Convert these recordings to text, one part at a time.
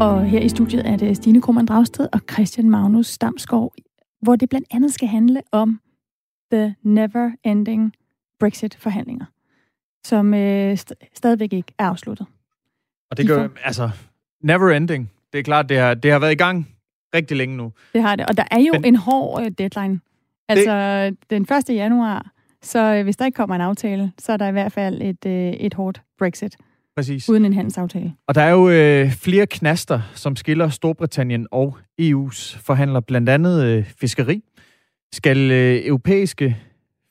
Og her i studiet er det Stine Krohmann Dragsted og Christian Magnus Stamskov, hvor det blandt andet skal handle om the never-ending Brexit-forhandlinger, som øh, st- stadigvæk ikke er afsluttet. Og det gør, altså, never ending. Det er klart, det har, det har været i gang rigtig længe nu. Det har det, og der er jo Men, en hård øh, deadline. Altså det, den 1. januar, så øh, hvis der ikke kommer en aftale, så er der i hvert fald et, øh, et hårdt Brexit. Præcis. Uden en handelsaftale. Og der er jo øh, flere knaster, som skiller Storbritannien og EU's forhandler, blandt andet øh, fiskeri. Skal øh, europæiske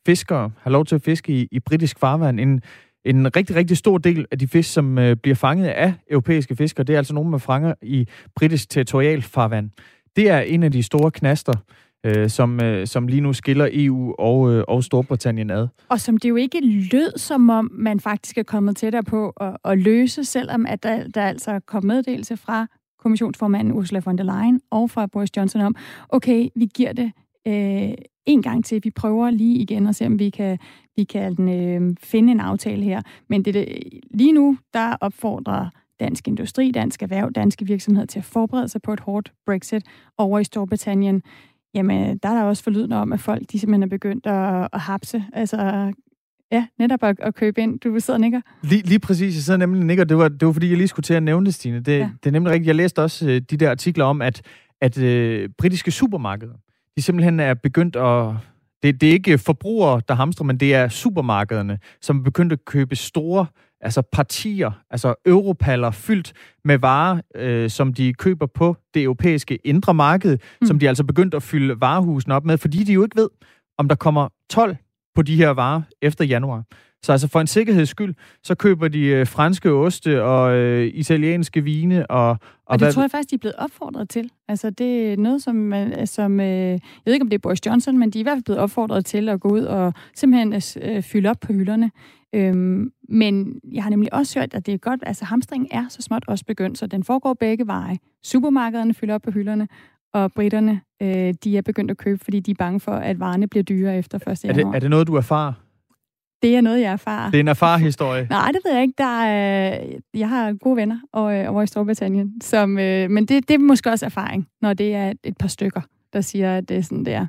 fiskere have lov til at fiske i, i britisk farvand? En, en rigtig, rigtig stor del af de fisk, som øh, bliver fanget af europæiske fiskere, det er altså nogle, man fanger i britisk territorialfarvand. Det er en af de store knaster, øh, som, øh, som lige nu skiller EU og, øh, og Storbritannien ad. Og som det jo ikke lød, som om man faktisk er kommet tættere på at, at løse, selvom at der, der altså kom meddelelse fra kommissionsformanden Ursula von der Leyen og fra Boris Johnson om, okay, vi giver det øh, en gang til. Vi prøver lige igen og se, om vi kan, vi kan øh, finde en aftale her. Men det, det, lige nu, der opfordrer dansk industri, dansk erhverv, danske virksomheder til at forberede sig på et hårdt Brexit over i Storbritannien. Jamen, der er der også forlydende om, at folk de simpelthen er begyndt at, at hapse. Altså, ja, netop at, at købe ind. Du sidder og nikker. Lige, lige præcis, jeg sidder nemlig og nikker. Det var, det var fordi, jeg lige skulle til at nævne det, Stine. Det, ja. det er nemlig rigtigt. Jeg læste også uh, de der artikler om, at, at uh, britiske supermarkeder, de simpelthen er begyndt at... Det, det er ikke forbrugere, der hamstrer, men det er supermarkederne, som er begyndt at købe store altså partier, altså europaller fyldt med varer, øh, som de køber på det europæiske indre marked, mm. som de altså begyndt at fylde varehusene op med, fordi de jo ikke ved, om der kommer 12 på de her varer efter januar. Så altså for en sikkerheds skyld, så køber de øh, franske oste og øh, italienske vine. Og, og, og det hvad... tror jeg faktisk, de er blevet opfordret til. Altså det er noget, som, som øh, jeg ved ikke, om det er Boris Johnson, men de er i hvert fald blevet opfordret til at gå ud og simpelthen øh, fylde op på hylderne. Øhm, men jeg har nemlig også hørt, at det er godt, altså hamstringen er så småt også begyndt, så den foregår begge veje. Supermarkederne fylder op på hylderne, og britterne, øh, de er begyndt at købe, fordi de er bange for, at varerne bliver dyrere efter 1. januar. Er det, er det noget, du erfarer? Det er noget, jeg erfarer. Det er en erfarhistorie? Nej, det ved jeg ikke. Der er, jeg har gode venner over, over i Storbritannien, som, øh, men det, det er måske også erfaring, når det er et par stykker, der siger, at det er sådan, det er.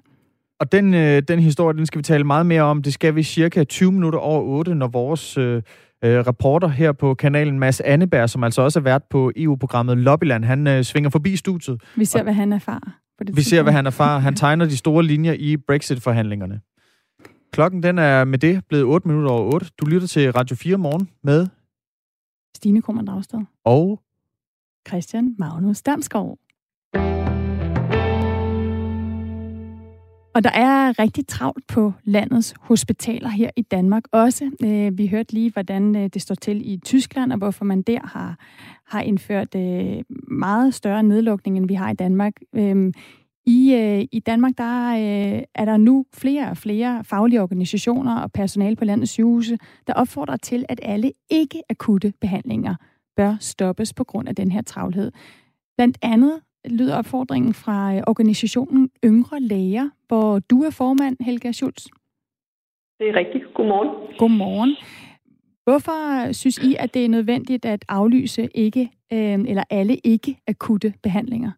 Og den, øh, den historie, den skal vi tale meget mere om. Det skal vi cirka 20 minutter over 8, når vores øh, øh, reporter her på kanalen, Mads Anneberg, som altså også er vært på EU-programmet Lobbyland, han øh, svinger forbi studiet. Vi ser, og, hvad han erfarer. På det vi ser, hvad han erfarer. Han tegner de store linjer i Brexit-forhandlingerne. Klokken den er med det blevet 8 minutter over 8. Du lytter til Radio 4 morgen med Stine Krummernd Dragsted. Og Christian Magnus Damskov. Og der er rigtig travlt på landets hospitaler her i Danmark også. Øh, vi hørte lige, hvordan øh, det står til i Tyskland, og hvorfor man der har, har indført øh, meget større nedlukning, end vi har i Danmark. Øhm, I, I Danmark der er der nu flere og flere faglige organisationer og personale på landets sygehuse, der opfordrer til, at alle ikke akutte behandlinger bør stoppes på grund af den her travlhed. Blandt andet lyder opfordringen fra øh, organisationen Yngre Læger, hvor du er formand, Helga Schulz. Det er rigtigt. Godmorgen. Godmorgen. Hvorfor synes I, at det er nødvendigt at aflyse ikke øh, eller alle ikke akutte behandlinger?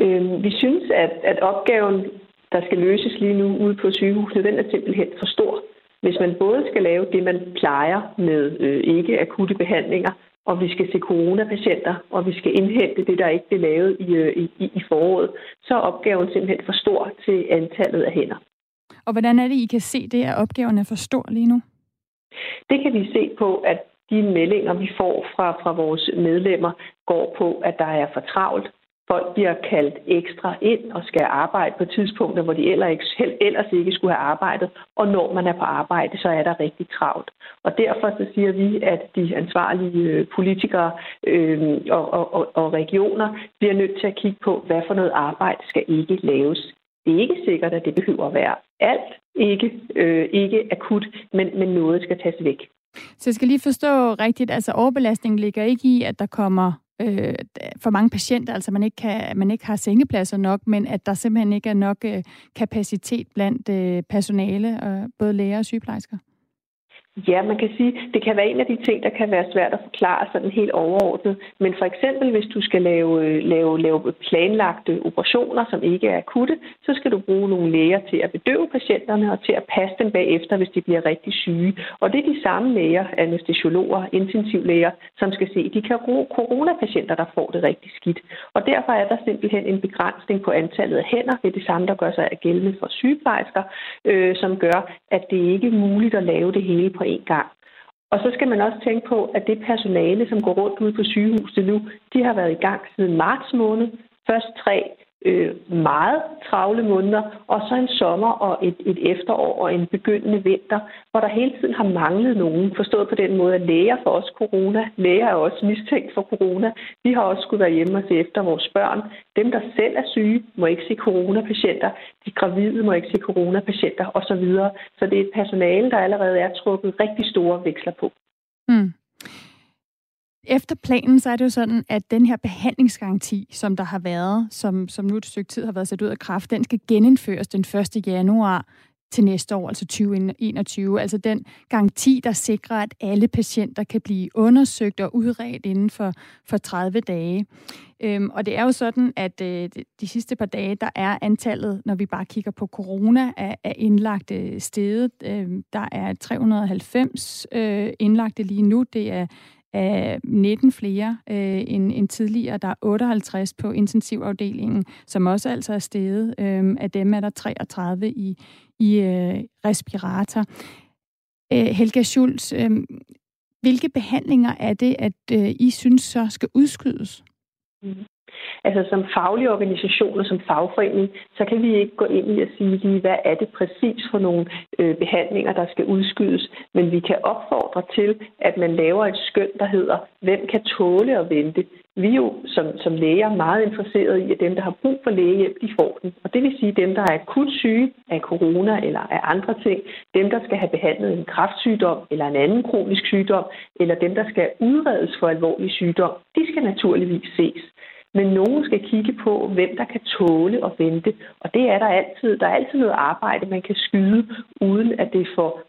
Øh, vi synes, at, at opgaven, der skal løses lige nu ude på sygehusene, den er simpelthen for stor. Hvis man både skal lave det, man plejer med øh, ikke akutte behandlinger, og vi skal se coronapatienter, og vi skal indhente det, der ikke blev lavet i, øh, i, i foråret, så er opgaven simpelthen for stor til antallet af hænder. Og hvordan er det, I kan se det, at opgaven er for stor lige nu? Det kan vi se på, at de meldinger, vi får fra, fra vores medlemmer, går på, at der er for travlt, Folk bliver kaldt ekstra ind og skal arbejde på tidspunkter, hvor de ellers ikke skulle have arbejdet. Og når man er på arbejde, så er der rigtig travlt. Og derfor så siger vi, at de ansvarlige øh, politikere øh, og, og, og regioner bliver nødt til at kigge på, hvad for noget arbejde skal ikke laves. Det er ikke sikkert, at det behøver at være alt ikke, øh, ikke akut, men, men noget skal tages væk. Så jeg skal lige forstå rigtigt, altså overbelastningen ligger ikke i, at der kommer øh, for mange patienter, altså man ikke, kan, man ikke har sengepladser nok, men at der simpelthen ikke er nok øh, kapacitet blandt øh, personale, øh, både læger og sygeplejersker? Ja, man kan sige, det kan være en af de ting, der kan være svært at forklare sådan helt overordnet. Men for eksempel, hvis du skal lave, øh, lave, lave planlagte operationer, som ikke er akutte, så skal du bruge nogle læger til at bedøve patienterne og til at passe dem bagefter, hvis de bliver rigtig syge. Og det er de samme læger, anestesiologer, intensivlæger, som skal se de kan coronapatienter, der får det rigtig skidt. Og derfor er der simpelthen en begrænsning på antallet af hænder. Det er det samme, der gør sig gældende for sygeplejersker, øh, som gør, at det ikke er muligt at lave det hele på på én gang. Og så skal man også tænke på, at det personale, som går rundt ude på sygehuset nu, de har været i gang siden marts måned. Først tre øh, meget travle måneder, og så en sommer og et, et efterår og en begyndende vinter, hvor der hele tiden har manglet nogen, forstået på den måde, at læger får også corona. Læger er også mistænkt for corona. Vi har også skulle være hjemme og se efter vores børn. Dem, der selv er syge, må ikke se coronapatienter. De gravide må ikke se coronapatienter osv. Så det er et personale, der allerede er trukket rigtig store veksler på. Mm. Efter planen, så er det jo sådan, at den her behandlingsgaranti, som der har været, som, som nu et stykke tid har været sat ud af kraft, den skal genindføres den 1. januar til næste år, altså 2021. Altså den garanti, der sikrer, at alle patienter kan blive undersøgt og udredt inden for, for 30 dage. Øhm, og det er jo sådan, at øh, de sidste par dage, der er antallet, når vi bare kigger på corona, af, af indlagte stedet. Øhm, der er 390 øh, indlagte lige nu. Det er af 19 flere øh, end, end tidligere. Der er 58 på intensivafdelingen, som også altså er steget. Øh, af dem er der 33 i, i øh, respirator. Øh, Helga Schulz, øh, hvilke behandlinger er det, at øh, I synes så skal udskydes? Mm-hmm. Altså som faglig organisation og som fagforening, så kan vi ikke gå ind i at sige lige, hvad er det præcis for nogle øh, behandlinger, der skal udskydes. Men vi kan opfordre til, at man laver et skøn, der hedder, hvem kan tåle at vente. Vi er jo som, som læger meget interesserede i, at dem, der har brug for lægehjælp, de får den. Og det vil sige, dem, der er akut syge af corona eller af andre ting, dem, der skal have behandlet en kræftsygdom eller en anden kronisk sygdom, eller dem, der skal udredes for alvorlig sygdom, de skal naturligvis ses. Men nogen skal kigge på, hvem der kan tåle at vente. Og det er der altid. Der er altid noget arbejde, man kan skyde, uden at det får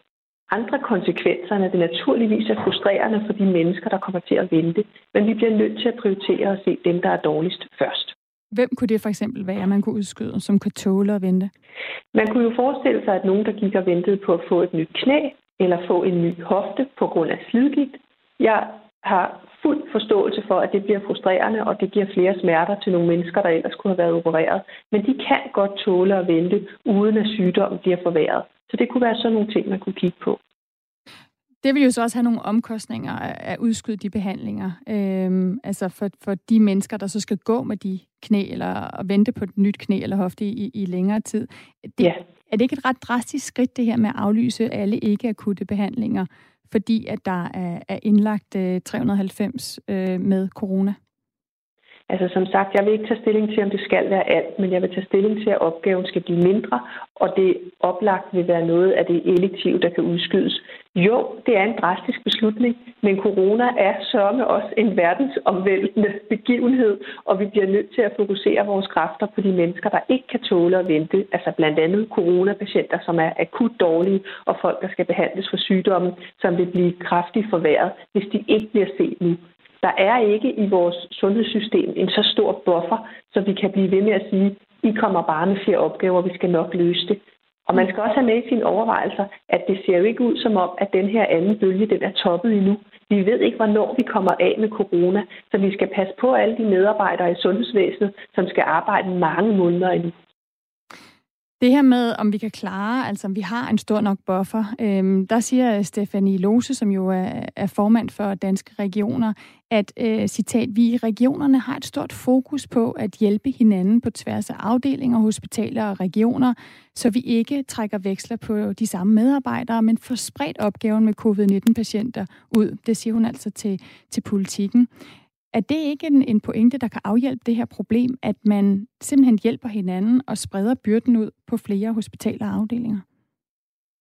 andre konsekvenser, end at det naturligvis er frustrerende for de mennesker, der kommer til at vente. Men vi bliver nødt til at prioritere og se dem, der er dårligst først. Hvem kunne det for eksempel være, man kunne udskyde, som kan tåle at vente? Man kunne jo forestille sig, at nogen, der gik og ventede på at få et nyt knæ, eller få en ny hofte på grund af slidgigt. Jeg har fuld forståelse for, at det bliver frustrerende, og det giver flere smerter til nogle mennesker, der ellers kunne have været opereret. Men de kan godt tåle at vente, uden at sygdommen bliver forværret. Så det kunne være sådan nogle ting, man kunne kigge på. Det vil jo så også have nogle omkostninger at udskyde de behandlinger. Øhm, altså for, for de mennesker, der så skal gå med de knæ, eller vente på et nyt knæ eller hofte i, i længere tid. Det, ja. Er det ikke et ret drastisk skridt, det her med at aflyse alle ikke-akutte behandlinger? Fordi at der er, er indlagt øh, 390 øh, med corona? Altså som sagt, jeg vil ikke tage stilling til, om det skal være alt, men jeg vil tage stilling til, at opgaven skal blive mindre, og det oplagt vil være noget af det elektive, der kan udskydes. Jo, det er en drastisk beslutning, men corona er sørme også en verdensomvæltende begivenhed, og vi bliver nødt til at fokusere vores kræfter på de mennesker, der ikke kan tåle at vente, altså blandt andet coronapatienter, som er akut dårlige, og folk, der skal behandles for sygdomme, som vil blive kraftigt forværret, hvis de ikke bliver set nu. Der er ikke i vores sundhedssystem en så stor buffer, så vi kan blive ved med at sige, I kommer bare med flere opgaver, vi skal nok løse det. Og man skal også have med i sine overvejelser, at det ser jo ikke ud som om, at den her anden bølge, den er toppet endnu. Vi ved ikke, hvornår vi kommer af med corona, så vi skal passe på alle de medarbejdere i sundhedsvæsenet, som skal arbejde mange måneder endnu. Det her med, om vi kan klare, altså om vi har en stor nok buffer, øhm, der siger øh, Stefanie Lose, som jo er, er formand for Danske Regioner, at, øh, citat, vi i regionerne har et stort fokus på at hjælpe hinanden på tværs af afdelinger, hospitaler og regioner, så vi ikke trækker veksler på de samme medarbejdere, men får spredt opgaven med covid-19-patienter ud. Det siger hun altså til, til politikken. Er det ikke en, en pointe, der kan afhjælpe det her problem, at man simpelthen hjælper hinanden og spreder byrden ud på flere hospitaler og afdelinger?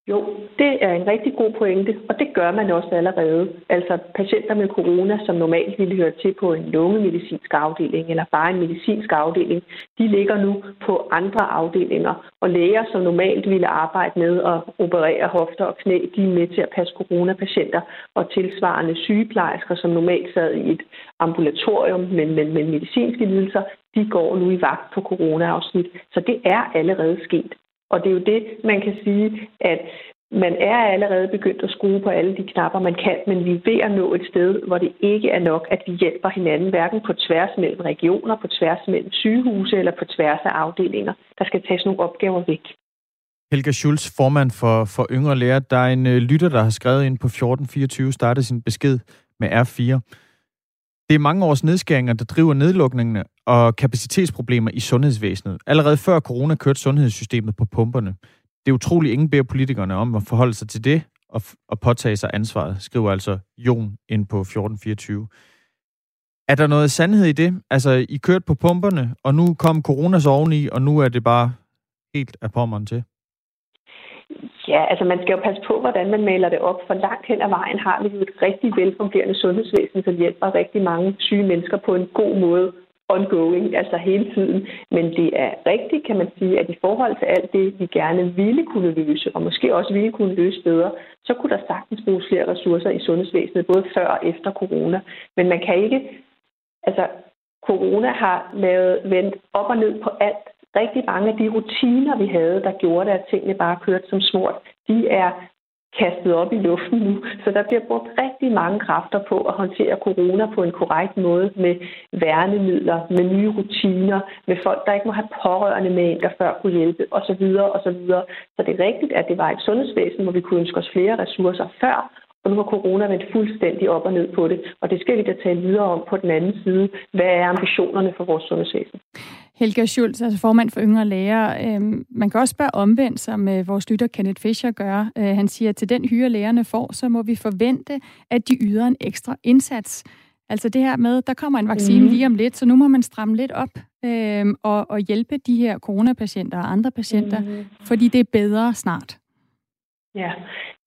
Jo, det er en rigtig god pointe, og det gør man også allerede. Altså patienter med corona, som normalt ville høre til på en lungemedicinsk afdeling eller bare en medicinsk afdeling, de ligger nu på andre afdelinger. Og læger, som normalt ville arbejde med at operere hofter og knæ, de er med til at passe coronapatienter. Og tilsvarende sygeplejersker, som normalt sad i et ambulatorium, men med, med medicinske lidelser, de går nu i vagt på coronaafsnit. Så det er allerede sket. Og det er jo det, man kan sige, at man er allerede begyndt at skrue på alle de knapper, man kan, men vi er ved at nå et sted, hvor det ikke er nok, at vi hjælper hinanden, hverken på tværs mellem regioner, på tværs mellem sygehuse eller på tværs af afdelinger. Der skal tages nogle opgaver væk. Helga Schulz, formand for, for Yngre Lærer. Der er en øh, lytter, der har skrevet ind på 1424, startede sin besked med R4. Det er mange års nedskæringer, der driver nedlukningene og kapacitetsproblemer i sundhedsvæsenet. Allerede før corona kørte sundhedssystemet på pumperne. Det er utroligt, ingen beder politikerne om at forholde sig til det og, og påtage sig ansvaret, skriver altså Jon ind på 1424. Er der noget sandhed i det? Altså, I kørte på pumperne, og nu kom corona så oveni, og nu er det bare helt af pommeren til? Ja, altså man skal jo passe på, hvordan man maler det op, for langt hen ad vejen har vi jo et rigtig velfungerende sundhedsvæsen, som hjælper rigtig mange syge mennesker på en god måde ongoing, altså hele tiden. Men det er rigtigt, kan man sige, at i forhold til alt det, vi gerne ville kunne løse, og måske også ville kunne løse bedre, så kunne der sagtens bruges flere ressourcer i sundhedsvæsenet, både før og efter corona. Men man kan ikke, altså corona har lavet vendt op og ned på alt rigtig mange af de rutiner, vi havde, der gjorde det, at tingene bare kørte som smurt, de er kastet op i luften nu. Så der bliver brugt rigtig mange kræfter på at håndtere corona på en korrekt måde med værnemidler, med nye rutiner, med folk, der ikke må have pårørende med en, der før kunne hjælpe osv. osv. Så det er rigtigt, at det var et sundhedsvæsen, hvor vi kunne ønske os flere ressourcer før, og nu har corona vendt fuldstændig op og ned på det. Og det skal vi da tale videre om på den anden side. Hvad er ambitionerne for vores sundhedsvæsen? Helga Schulz, altså formand for Yngre Læger. Øhm, man kan også spørge omvendt, som øh, vores lytter Kenneth Fischer gør. Øh, han siger, at til den hyre lægerne får, så må vi forvente, at de yder en ekstra indsats. Altså det her med, der kommer en vaccine mm. lige om lidt, så nu må man stramme lidt op øh, og, og hjælpe de her coronapatienter og andre patienter, mm. fordi det er bedre snart. Ja,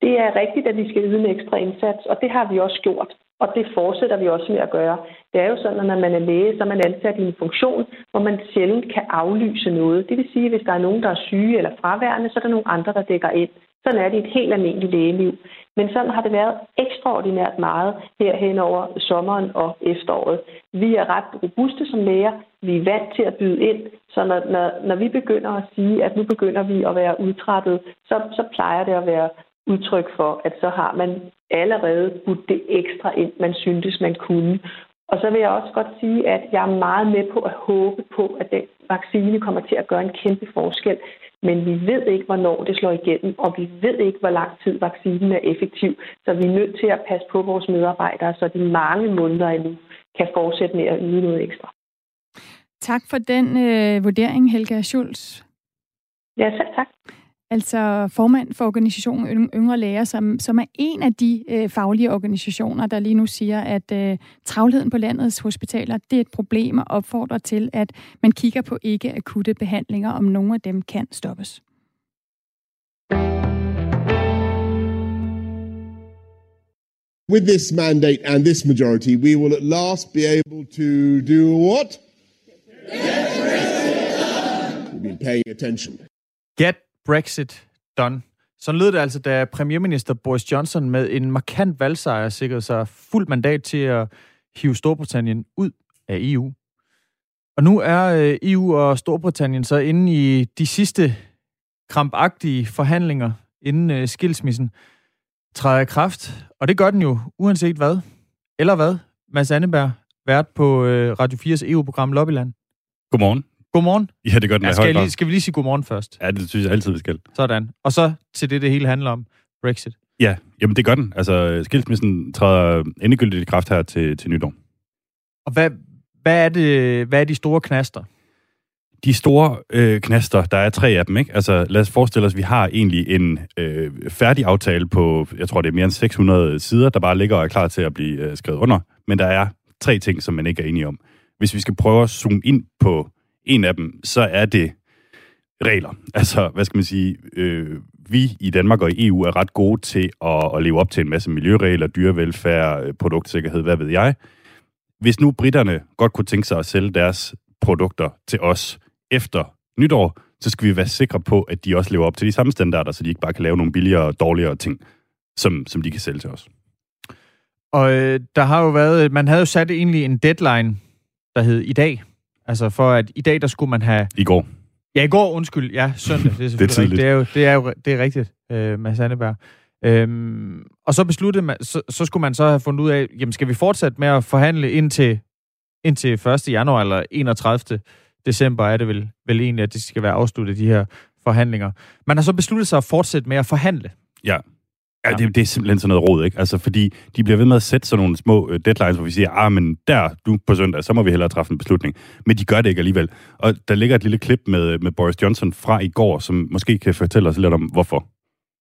det er rigtigt, at vi skal yde en ekstra indsats, og det har vi også gjort. Og det fortsætter vi også med at gøre. Det er jo sådan, at når man er læge, så er man ansat i en funktion, hvor man sjældent kan aflyse noget. Det vil sige, at hvis der er nogen, der er syge eller fraværende, så er der nogle andre, der dækker ind. Sådan er det et helt almindeligt lægeliv. Men sådan har det været ekstraordinært meget her hen over sommeren og efteråret. Vi er ret robuste som læger. Vi er vant til at byde ind. Så når, når, når vi begynder at sige, at nu begynder vi at være udtrættet, så, så plejer det at være udtryk for, at så har man allerede budt det ekstra ind, man syntes, man kunne. Og så vil jeg også godt sige, at jeg er meget med på at håbe på, at den vaccine kommer til at gøre en kæmpe forskel. Men vi ved ikke, hvornår det slår igennem, og vi ved ikke, hvor lang tid vaccinen er effektiv. Så vi er nødt til at passe på vores medarbejdere, så de mange måneder endnu kan fortsætte med at yde noget ekstra. Tak for den øh, vurdering, Helga Schulz. Ja, selv tak altså formand for organisationen Yngre Læger, som, som er en af de øh, faglige organisationer, der lige nu siger, at øh, travlheden på landets hospitaler, det er et problem og opfordrer til, at man kigger på ikke-akutte behandlinger, om nogle af dem kan stoppes. With this mandate and this majority, we will at last be able to do what? We've been paying attention. Get Brexit done. Så lød det altså, da premierminister Boris Johnson med en markant valgsejr sikrede sig fuldt mandat til at hive Storbritannien ud af EU. Og nu er øh, EU og Storbritannien så inde i de sidste krampagtige forhandlinger inden øh, skilsmissen træder i kraft. Og det gør den jo uanset hvad. Eller hvad? Mads Anneberg, vært på øh, Radio 4's EU-program Lobbyland. Godmorgen. Godmorgen. Ja, det gør den ja, skal, lige, skal vi lige sige godmorgen først? Ja, det synes jeg altid, vi skal. Sådan. Og så til det, det hele handler om. Brexit. Ja, jamen det gør den. Altså, skilsmissen træder endegyldigt i kraft her til, til nytår. Og hvad, hvad, er det, hvad er de store knaster? De store øh, knaster, der er tre af dem, ikke? Altså, lad os forestille os, at vi har egentlig en øh, færdig aftale på, jeg tror, det er mere end 600 sider, der bare ligger og er klar til at blive øh, skrevet under. Men der er tre ting, som man ikke er enige om. Hvis vi skal prøve at zoome ind på en af dem, så er det regler. Altså, hvad skal man sige, øh, vi i Danmark og i EU er ret gode til at, at leve op til en masse miljøregler, dyrevelfærd, øh, produktsikkerhed, hvad ved jeg. Hvis nu britterne godt kunne tænke sig at sælge deres produkter til os efter nytår, så skal vi være sikre på, at de også lever op til de samme standarder, så de ikke bare kan lave nogle billigere og dårligere ting, som, som de kan sælge til os. Og øh, der har jo været, man havde jo sat egentlig en deadline, der hed i dag. Altså for at i dag, der skulle man have... I går. Ja, i går, undskyld. Ja, søndag. Det er, det er rigtigt. Det er jo, det er jo det er rigtigt, øh, Mads Anneberg. Øhm, og så besluttede man, så, så skulle man så have fundet ud af, jamen skal vi fortsætte med at forhandle indtil, indtil 1. januar eller 31. december er det vel, vel egentlig, at det skal være afsluttet, de her forhandlinger. Man har så besluttet sig at fortsætte med at forhandle. Ja. Ja, det, det er simpelthen sådan noget råd, ikke? Altså, fordi de bliver ved med at sætte sådan nogle små øh, deadlines, hvor vi siger, ah, men der, du på søndag, så må vi hellere træffe en beslutning. Men de gør det ikke alligevel. Og der ligger et lille klip med, med Boris Johnson fra i går, som måske kan fortælle os lidt om, hvorfor.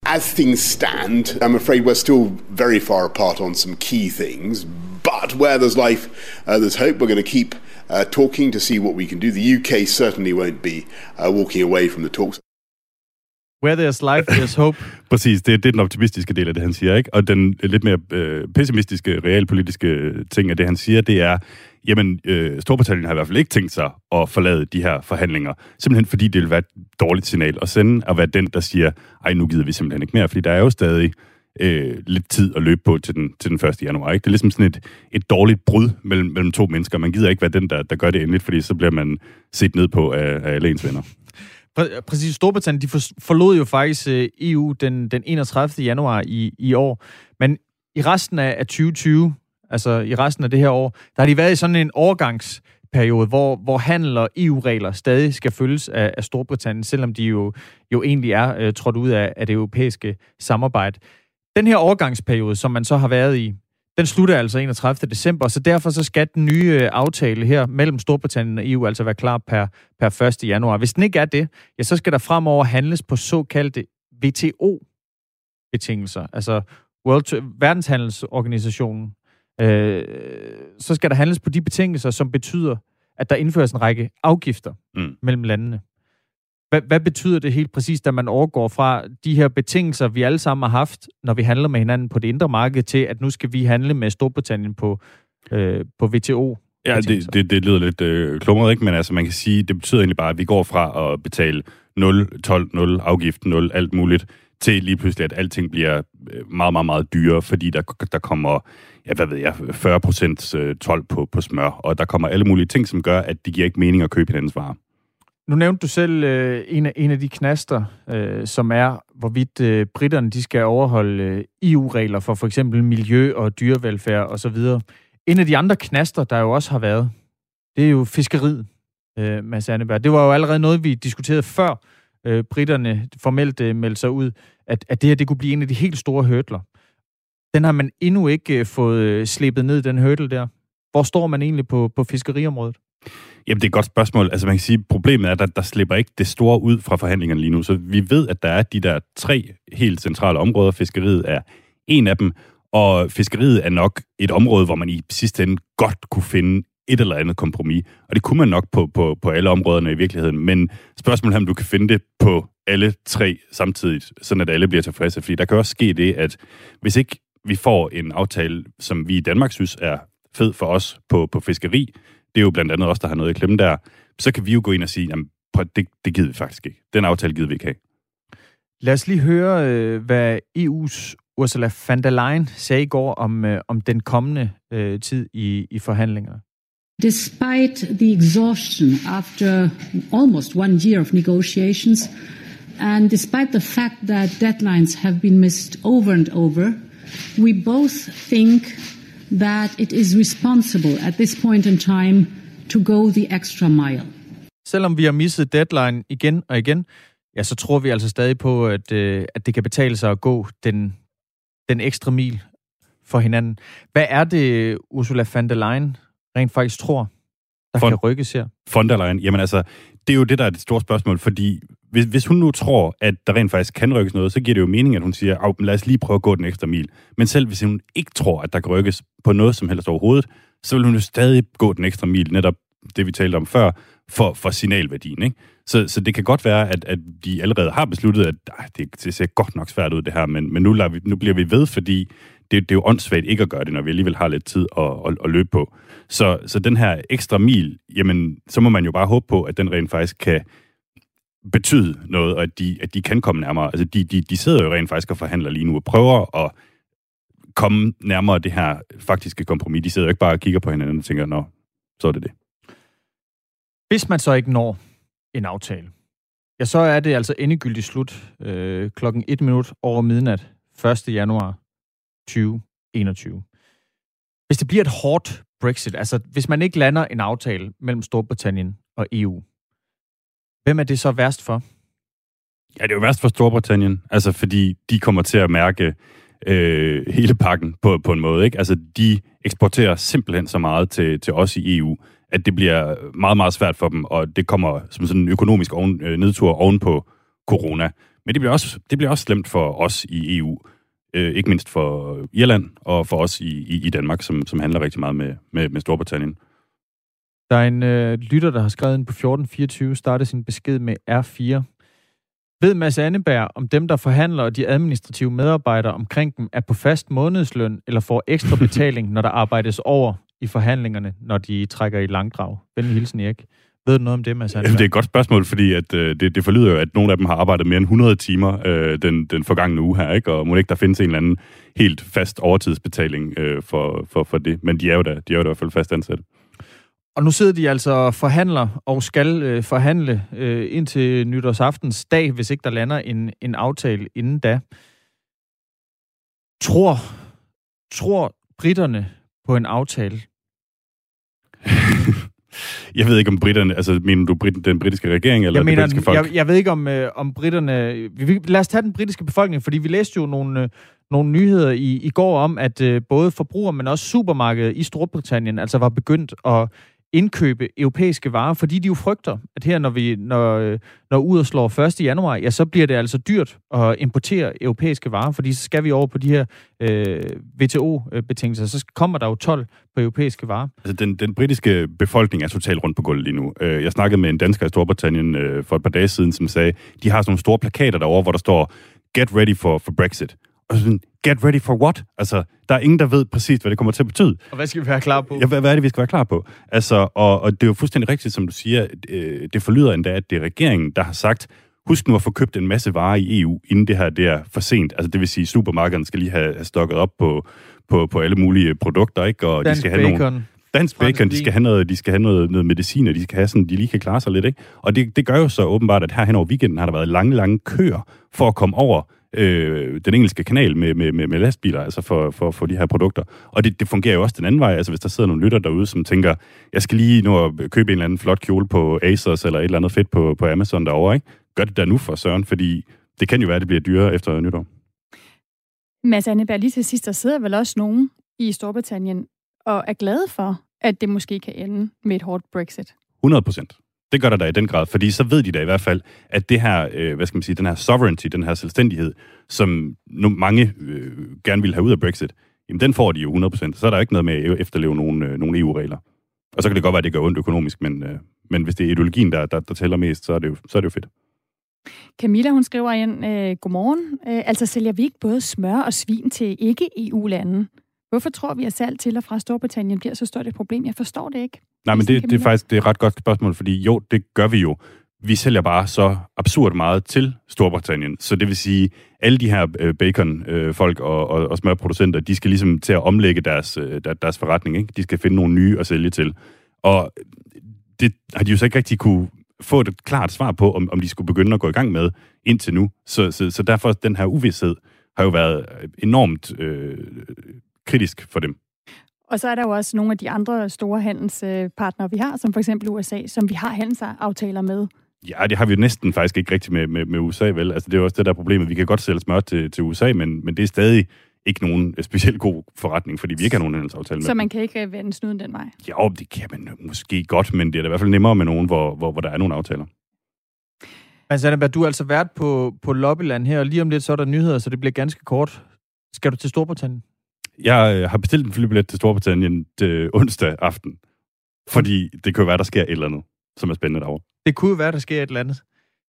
As things stand, I'm afraid we're still very far apart on some key things, but where there's life, uh, there's hope. We're going to keep uh, talking to see what we can do. The UK certainly won't be uh, walking away from the talks. Where there's life, there's hope. Præcis, det, det er den optimistiske del af det, han siger. ikke. Og den lidt mere øh, pessimistiske, realpolitiske øh, ting af det, han siger, det er, jamen, øh, Storbritannien har i hvert fald ikke tænkt sig at forlade de her forhandlinger, simpelthen fordi det vil være et dårligt signal at sende, at være den, der siger, ej, nu gider vi simpelthen ikke mere, fordi der er jo stadig øh, lidt tid at løbe på til den, til den 1. januar. Ikke? Det er ligesom sådan et, et dårligt brud mellem, mellem to mennesker. Man gider ikke være den, der, der gør det endeligt, fordi så bliver man set ned på af, af alle ens venner. Præ- præcis, Storbritannien de forlod jo faktisk øh, EU den, den 31. januar i, i år, men i resten af, af 2020, altså i resten af det her år, der har de været i sådan en overgangsperiode, hvor, hvor handel og EU-regler stadig skal følges af, af Storbritannien, selvom de jo, jo egentlig er øh, trådt ud af, af det europæiske samarbejde. Den her overgangsperiode, som man så har været i, den slutter altså 31. december, så derfor så skal den nye øh, aftale her mellem Storbritannien og EU altså være klar per, per 1. januar. Hvis den ikke er det, ja, så skal der fremover handles på såkaldte WTO-betingelser, altså World Verdenshandelsorganisationen. Øh, så skal der handles på de betingelser, som betyder, at der indføres en række afgifter mm. mellem landene. Hvad, hvad betyder det helt præcist, at man overgår fra de her betingelser, vi alle sammen har haft, når vi handler med hinanden på det indre marked, til at nu skal vi handle med Storbritannien på, øh, på WTO? Ja, det, det, det lyder lidt øh, klumret, ikke? Men altså, man kan sige, det betyder egentlig bare, at vi går fra at betale 0, 12, 0, afgift 0, alt muligt, til lige pludselig, at alting bliver øh, meget, meget, meget dyrere, fordi der, der kommer, ja, hvad ved jeg, 40 procent øh, 12 på, på smør, og der kommer alle mulige ting, som gør, at det giver ikke mening at købe hinandens varer. Nu nævnte du selv øh, en, af, en af de knaster, øh, som er, hvorvidt øh, britterne de skal overholde øh, EU-regler for for eksempel miljø og dyrevelfærd osv. En af de andre knaster, der jo også har været, det er jo fiskeriet, øh, Mads Anneberg. Det var jo allerede noget, vi diskuterede før øh, britterne formelt øh, meldte sig ud, at, at det her det kunne blive en af de helt store hørtler. Den har man endnu ikke øh, fået øh, slippet ned, den hørtel der. Hvor står man egentlig på, på fiskeriområdet? Jamen, det er et godt spørgsmål. Altså, man kan sige, problemet er, at der, der slipper ikke det store ud fra forhandlingerne lige nu. Så vi ved, at der er de der tre helt centrale områder. Fiskeriet er en af dem, og fiskeriet er nok et område, hvor man i sidste ende godt kunne finde et eller andet kompromis. Og det kunne man nok på, på, på alle områderne i virkeligheden. Men spørgsmålet er, om du kan finde det på alle tre samtidig, sådan at alle bliver tilfredse. Fordi der kan også ske det, at hvis ikke vi får en aftale, som vi i Danmark synes er fed for os på, på fiskeri, det er jo blandt andet også der har noget i klemme der, så kan vi jo gå ind og sige, jamen, det, det gider vi faktisk ikke. Den aftale gider vi ikke have. Lad os lige høre, øh, hvad EU's Ursula von der Leyen sagde i går om, øh, om den kommende øh, tid i, i forhandlinger. Despite the exhaustion after almost one year of negotiations, and despite the fact that deadlines have been missed over and over, we both think that it is responsible at this point in time to go the extra mile. Selvom vi har misset deadline igen og igen, ja, så tror vi altså stadig på, at, øh, at det kan betale sig at gå den, den ekstra mil for hinanden. Hvad er det, Ursula von der Leyen rent faktisk tror, der von, kan rykkes her? Von der Leyen, jamen altså, det er jo det, der er det store spørgsmål, fordi hvis, hvis hun nu tror, at der rent faktisk kan rykkes noget, så giver det jo mening, at hun siger, lad os lige prøve at gå den ekstra mil. Men selv hvis hun ikke tror, at der kan rykkes på noget som helst overhovedet, så vil hun jo stadig gå den ekstra mil, netop det vi talte om før, for, for signalværdien. Ikke? Så, så det kan godt være, at, at de allerede har besluttet, at ej, det, det ser godt nok svært ud, det her, men, men nu, lader vi, nu bliver vi ved, fordi det, det er jo åndssvagt ikke at gøre det, når vi alligevel har lidt tid at, at, at løbe på. Så, så den her ekstra mil, jamen, så må man jo bare håbe på, at den rent faktisk kan betyde noget, og at de, at de kan komme nærmere. Altså, de, de, de sidder jo rent faktisk og forhandler lige nu og prøver at komme nærmere det her faktiske kompromis. De sidder jo ikke bare og kigger på hinanden og tænker, nå, så er det det. Hvis man så ikke når en aftale, ja, så er det altså endegyldigt slut øh, klokken 1 minut over midnat 1. januar 2021. Hvis det bliver et hårdt Brexit, altså hvis man ikke lander en aftale mellem Storbritannien og EU, hvem er det så værst for? Ja, det er jo værst for Storbritannien, altså fordi de kommer til at mærke øh, hele pakken på, på en måde. Ikke? Altså de eksporterer simpelthen så meget til, til os i EU, at det bliver meget, meget svært for dem, og det kommer som sådan en økonomisk oven, øh, nedtur oven på corona. Men det bliver, også, det bliver også slemt for os i EU, øh, ikke mindst for Irland og for os i, i, i Danmark, som, som handler rigtig meget med, med, med Storbritannien. Der er en øh, lytter, der har skrevet ind på 1424, startede sin besked med R4. Ved Mads Anneberg, om dem, der forhandler og de administrative medarbejdere omkring dem, er på fast månedsløn eller får ekstra betaling, når der arbejdes over i forhandlingerne, når de trækker i langdrag? Venlig hilsen, Erik. Ved du noget om det, Mads Anneberg? Det er et godt spørgsmål, fordi at, øh, det, det forlyder jo, at nogle af dem har arbejdet mere end 100 timer øh, den, den forgangne uge her, ikke? og må ikke der findes en eller anden helt fast overtidsbetaling øh, for, for, for det. Men de er jo da, de er jo da i hvert fald fast ansat. Og nu sidder de altså og forhandler og skal øh, forhandle øh, indtil nytårsaftens dag, hvis ikke der lander en, en aftale inden da. Tror, tror britterne på en aftale? Jeg ved ikke om britterne, altså mener du Brit, den britiske regering eller jeg mener, det britiske folk? Jeg, jeg ved ikke om, øh, om britterne... Vi, lad os tage den britiske befolkning, fordi vi læste jo nogle, øh, nogle nyheder i, i går om, at øh, både forbrugere, men også supermarkedet i Storbritannien altså var begyndt at indkøbe europæiske varer, fordi de jo frygter, at her, når vi når, når ud slår 1. januar, ja, så bliver det altså dyrt at importere europæiske varer, fordi så skal vi over på de her øh, WTO-betingelser, så kommer der jo 12 på europæiske varer. Altså, den, den britiske befolkning er totalt rundt på gulvet lige nu. Øh, jeg snakkede med en dansker i Storbritannien øh, for et par dage siden, som sagde, de har sådan nogle store plakater derovre, hvor der står, get ready for, for Brexit. Og sådan, get ready for what? Altså, der er ingen, der ved præcis, hvad det kommer til at betyde. Og hvad skal vi være klar på? Ja, hvad, hvad er det, vi skal være klar på? Altså, og, og det er jo fuldstændig rigtigt, som du siger. Øh, det forlyder endda, at det er regeringen, der har sagt, husk nu at få købt en masse varer i EU, inden det her det er for sent. Altså, det vil sige, supermarkederne skal lige have, have stokket op på, på, på alle mulige produkter, ikke? Og Dansk de skal have bacon. nogle dansk bacon, de skal have noget, de skal have noget, noget medicin, og de skal have sådan, de lige kan klare sig lidt, ikke? Og det, det gør jo så åbenbart, at her hen over weekenden har der været lange, lange køer for at komme over øh, den engelske kanal med, med, med, med lastbiler, altså for, for, for de her produkter. Og det, det fungerer jo også den anden vej, altså hvis der sidder nogle lytter derude, som tænker, jeg skal lige nå at købe en eller anden flot kjole på Asos eller et eller andet fedt på, på Amazon derovre, ikke? Gør det der nu for Søren, fordi det kan jo være, at det bliver dyrere efter nytår. Mads Anneberg, lige til sidst, der sidder vel også nogen i Storbritannien og er glade for, at det måske kan ende med et hårdt Brexit. 100 procent. Det gør der da i den grad, fordi så ved de da i hvert fald, at det her, øh, hvad skal man sige, den her sovereignty, den her selvstændighed, som nu mange øh, gerne vil have ud af Brexit, jamen den får de jo 100%. Så er der ikke noget med at efterleve nogle, øh, nogle EU-regler. Og så kan det godt være, at det gør ondt økonomisk, men, øh, men hvis det er ideologien, der, der, der tæller mest, så er det jo, så er det jo fedt. Camilla, hun skriver ind, øh, godmorgen. Øh, altså sælger vi ikke både smør og svin til ikke-EU-lande? Hvorfor tror vi, at salg til og fra Storbritannien bliver så stort et problem? Jeg forstår det ikke. Nej, men det, det er faktisk det er et ret godt spørgsmål, fordi jo, det gør vi jo. Vi sælger bare så absurd meget til Storbritannien. Så det vil sige, alle de her øh, bacon-folk og, og, og smørproducenter, de skal ligesom til at omlægge deres, øh, deres forretning. Ikke? De skal finde nogle nye at sælge til. Og det har de jo så ikke rigtig kunne få et klart svar på, om, om de skulle begynde at gå i gang med indtil nu. Så, så, så derfor den her uvidshed har jo været enormt øh, kritisk for dem. Og så er der jo også nogle af de andre store handelspartnere, vi har, som for eksempel USA, som vi har handelsaftaler med. Ja, det har vi jo næsten faktisk ikke rigtigt med, med, med USA, vel? Altså, det er jo også det, der er problemet. Vi kan godt sælge smør til, til USA, men, men det er stadig ikke nogen specielt god forretning, fordi vi ikke har nogen handelsaftale med Så man kan ikke vende snuden den vej? Ja, det kan man måske godt, men det er da i hvert fald nemmere med nogen, hvor, hvor, hvor der er nogle aftaler. Altså, Annabelle, du er altså vært på, på Lobbyland her, og lige om lidt så er der nyheder, så det bliver ganske kort. Skal du til Storbritannien? Jeg øh, har bestilt en flybillet til Storbritannien til onsdag aften. Fordi det kan jo være, der sker et eller andet. som er spændende derovre. Det kunne jo være, der sker et eller andet.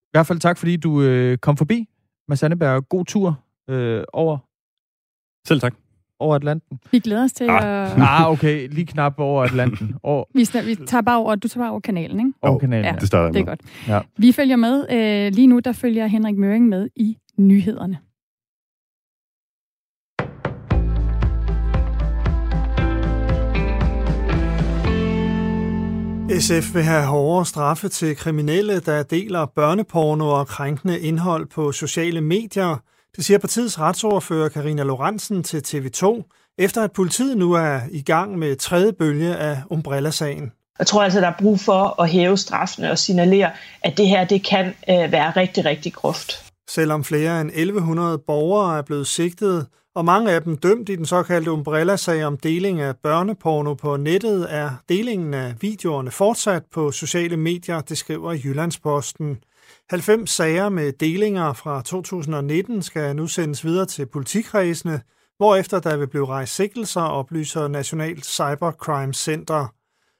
I hvert fald tak, fordi du øh, kom forbi, Mads Anneberg. God tur øh, over, Selv tak. over Atlanten. Vi glæder os til Ah. at... Ah, okay. Lige knap over Atlanten. Over, Vi, snak, vi tager bare over, du tager bare over kanalen, ikke? over kanalen. Ja. Ja. Det starter jeg Det er med. godt. Ja. Vi følger med. Øh, lige nu, der følger Henrik Møring med i nyhederne. SF vil have hårdere straffe til kriminelle, der deler børneporno og krænkende indhold på sociale medier. Det siger partiets retsordfører Karina Lorentzen til TV2, efter at politiet nu er i gang med tredje bølge af Umbrella-sagen. Jeg tror altså, der er brug for at hæve straffene og signalere, at det her det kan øh, være rigtig, rigtig groft. Selvom flere end 1100 borgere er blevet sigtet, og mange af dem dømt i den såkaldte Umbrella-sag om deling af børneporno på nettet, er delingen af videoerne fortsat på sociale medier, det skriver Jyllandsposten. 90 sager med delinger fra 2019 skal nu sendes videre til politikredsene, hvorefter der vil blive rejst sigtelser, oplyser Nationalt Cybercrime Center.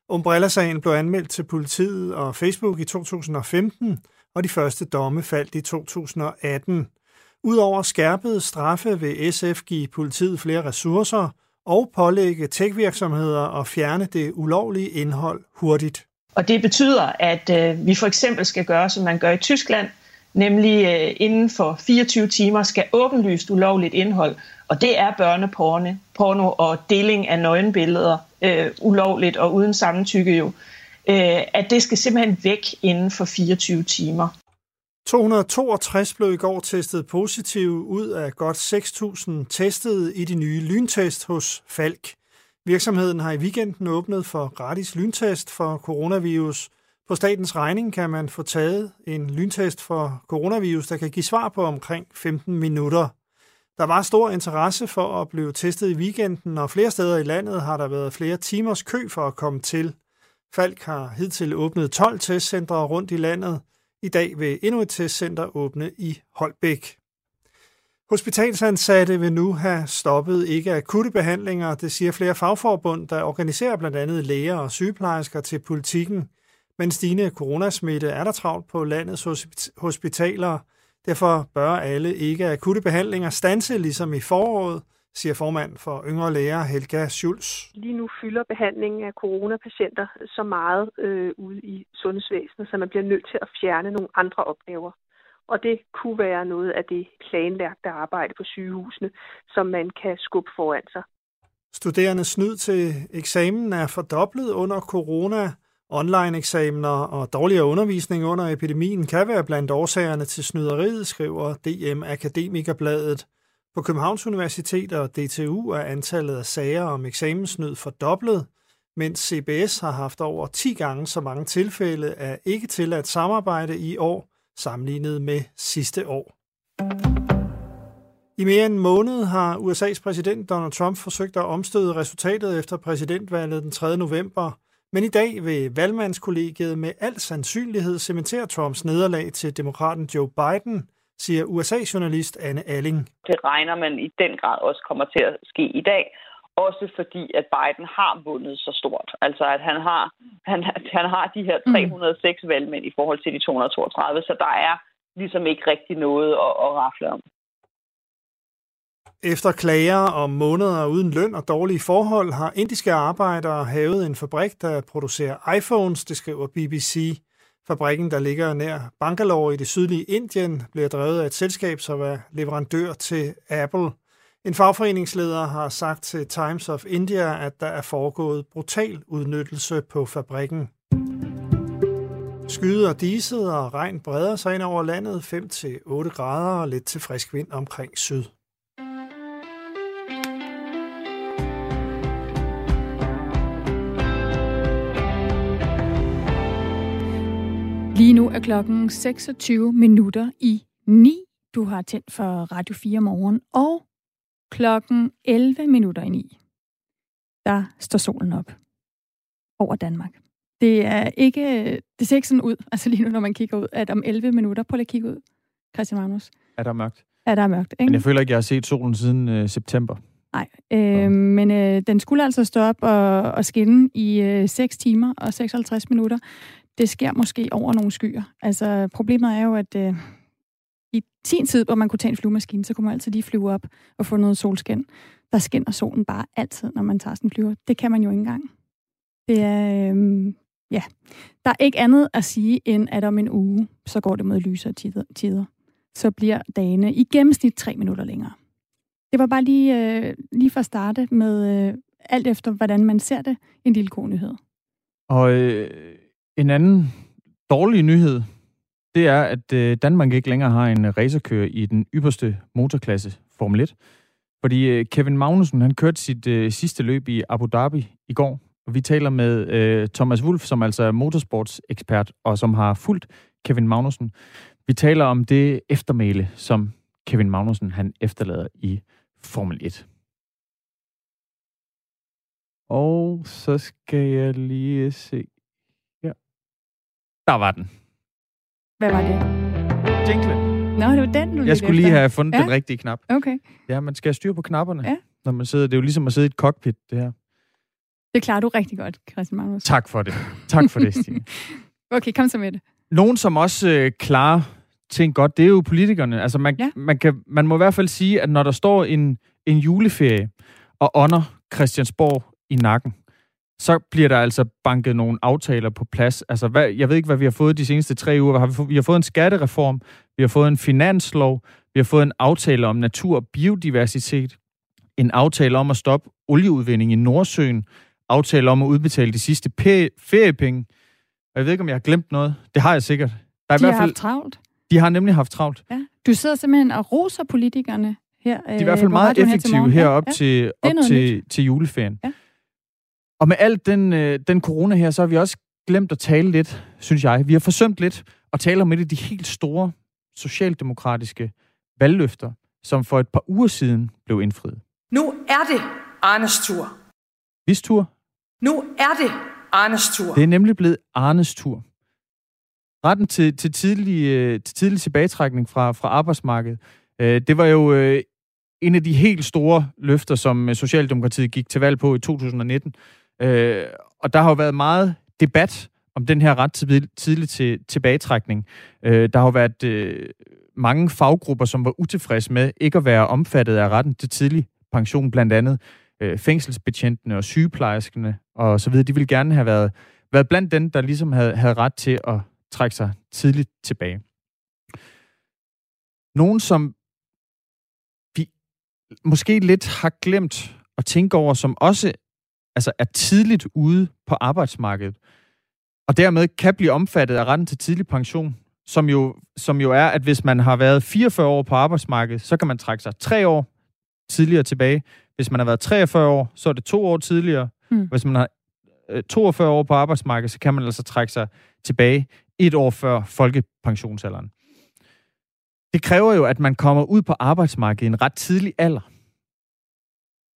Umbrella-sagen blev anmeldt til politiet og Facebook i 2015, og de første domme faldt i 2018. Udover skærpede straffe vil SF give politiet flere ressourcer og pålægge tech-virksomheder at fjerne det ulovlige indhold hurtigt. Og det betyder, at øh, vi for eksempel skal gøre, som man gør i Tyskland, nemlig øh, inden for 24 timer skal åbenlyst ulovligt indhold, og det er børneporne porno og deling af nøgenbilleder øh, ulovligt og uden samtykke jo, øh, at det skal simpelthen væk inden for 24 timer. 262 blev i går testet positive ud af godt 6.000 testede i de nye lyntest hos Falk. Virksomheden har i weekenden åbnet for gratis lyntest for coronavirus. På statens regning kan man få taget en lyntest for coronavirus, der kan give svar på omkring 15 minutter. Der var stor interesse for at blive testet i weekenden, og flere steder i landet har der været flere timers kø for at komme til. Falk har hidtil åbnet 12 testcentre rundt i landet. I dag vil endnu et testcenter åbne i Holbæk. Hospitalsansatte vil nu have stoppet ikke akutte behandlinger, det siger flere fagforbund, der organiserer blandt andet læger og sygeplejersker til politikken. Men stigende coronasmitte er der travlt på landets hospitaler. Derfor bør alle ikke akutte behandlinger stanse ligesom i foråret, siger formand for yngre læger Helga Schulz. Lige nu fylder behandlingen af coronapatienter så meget øh, ude i sundhedsvæsenet, så man bliver nødt til at fjerne nogle andre opgaver. Og det kunne være noget af det planlagte arbejde på sygehusene, som man kan skubbe foran sig. Studerendes snyd til eksamen er fordoblet under corona. Online-eksamener og dårligere undervisning under epidemien kan være blandt årsagerne til snyderiet, skriver DM Akademikerbladet. På Københavns Universitet og DTU er antallet af sager om eksamensnyd fordoblet, mens CBS har haft over 10 gange så mange tilfælde af ikke tilladt samarbejde i år, sammenlignet med sidste år. I mere end en måned har USA's præsident Donald Trump forsøgt at omstøde resultatet efter præsidentvalget den 3. november, men i dag vil valgmandskollegiet med al sandsynlighed cementere Trumps nederlag til demokraten Joe Biden, siger USA-journalist Anne Alling. Det regner man i den grad også kommer til at ske i dag. Også fordi, at Biden har vundet så stort. Altså, at han har, han, han har de her 306 mm. valgmænd i forhold til de 232, så der er ligesom ikke rigtig noget at, at rafle om. Efter klager om måneder uden løn og dårlige forhold har indiske arbejdere havet en fabrik, der producerer iPhones, det skriver BBC. Fabrikken, der ligger nær Bangalore i det sydlige Indien, bliver drevet af et selskab, som er leverandør til Apple. En fagforeningsleder har sagt til Times of India, at der er foregået brutal udnyttelse på fabrikken. Skyde og diset og regn breder sig ind over landet 5-8 grader og lidt til frisk vind omkring syd. Lige nu er klokken 26 minutter i 9. Du har tændt for Radio 4 morgen, og klokken 11 minutter i 9. Der står solen op over Danmark. Det er ikke, det ser ikke sådan ud, altså lige nu, når man kigger ud, at om 11 minutter, prøv lige at kigge ud, Christian Magnus. Er der mørkt? Er der mørkt, ikke? Men jeg føler ikke, jeg har set solen siden øh, september. Nej, øh, men øh, den skulle altså stå op og, og skinne i øh, 6 timer og 56 minutter det sker måske over nogle skyer. Altså, problemet er jo, at øh, i sin tid, hvor man kunne tage en flyvemaskine, så kunne man altid lige flyve op og få noget solskin. Der skinner solen bare altid, når man tager sådan en flyver. Det kan man jo ikke engang. Det er, øh, ja, der er ikke andet at sige, end at om en uge, så går det mod lysere tider. Så bliver dagene i gennemsnit tre minutter længere. Det var bare lige, øh, lige for at starte med, øh, alt efter hvordan man ser det, en lille god nyhed. Og øh, en anden dårlig nyhed, det er, at øh, Danmark ikke længere har en øh, racerkører i den ypperste motorklasse, Formel 1. Fordi øh, Kevin Magnussen, han kørte sit øh, sidste løb i Abu Dhabi i går, og vi taler med øh, Thomas Wolf, som altså er motorsportsekspert, og som har fulgt Kevin Magnussen. Vi taler om det eftermæle, som Kevin Magnussen han efterlader i Formel 1. Og så skal jeg lige se. Der var den. Hvad var det? Jinglen. Nå, det var den, du Jeg skulle lige have fundet ja. den rigtige knap. Okay. Ja, man skal have styr på knapperne, ja. når man sidder. Det er jo ligesom at sidde i et cockpit, det her. Det klarer du rigtig godt, Christian Magnus. Tak for det. Tak for det, Stine. okay, kom så med det. Nogen, som også øh, klarer ting godt, det er jo politikerne. Altså, man, ja. man, kan, man må i hvert fald sige, at når der står en, en juleferie og ånder Christiansborg i nakken, så bliver der altså banket nogle aftaler på plads. Altså, hvad, jeg ved ikke, hvad vi har fået de seneste tre uger. Har vi, fået, vi har fået en skattereform, vi har fået en finanslov, vi har fået en aftale om natur og biodiversitet, en aftale om at stoppe olieudvinding i Nordsøen, aftale om at udbetale de sidste feriepenge. Og jeg ved ikke, om jeg har glemt noget. Det har jeg sikkert. Der er de i hvert fald, har haft travlt. De har nemlig haft travlt. Ja. Du sidder simpelthen og roser politikerne her. De er i hvert fald øh, meget effektive her herop ja. til, op til, til juleferien. Ja. Og med alt den, øh, den corona her, så har vi også glemt at tale lidt, synes jeg. Vi har forsømt lidt at tale om et af de helt store socialdemokratiske valgløfter, som for et par uger siden blev indfriet. Nu er det Arnes tur. Hvis tur? Nu er det Arnes tur. Det er nemlig blevet Arnes tur. Retten til, til, tidlig, øh, til tidlig tilbagetrækning fra, fra arbejdsmarkedet, øh, det var jo øh, en af de helt store løfter, som Socialdemokratiet gik til valg på i 2019. Øh, og der har jo været meget debat om den her ret til tidlig til tilbagetrækning. Øh, der har jo været øh, mange faggrupper, som var utilfredse med ikke at være omfattet af retten til tidlig pension, blandt andet øh, fængselsbetjentene og sygeplejerskerne og så videre. De ville gerne have været, været blandt dem, der ligesom havde, havde ret til at trække sig tidligt tilbage. Nogen, som vi måske lidt har glemt at tænke over, som også altså er tidligt ude på arbejdsmarkedet, og dermed kan blive omfattet af retten til tidlig pension, som jo, som jo er, at hvis man har været 44 år på arbejdsmarkedet, så kan man trække sig tre år tidligere tilbage. Hvis man har været 43 år, så er det to år tidligere. Mm. Hvis man har 42 år på arbejdsmarkedet, så kan man altså trække sig tilbage et år før folkepensionsalderen. Det kræver jo, at man kommer ud på arbejdsmarkedet i en ret tidlig alder.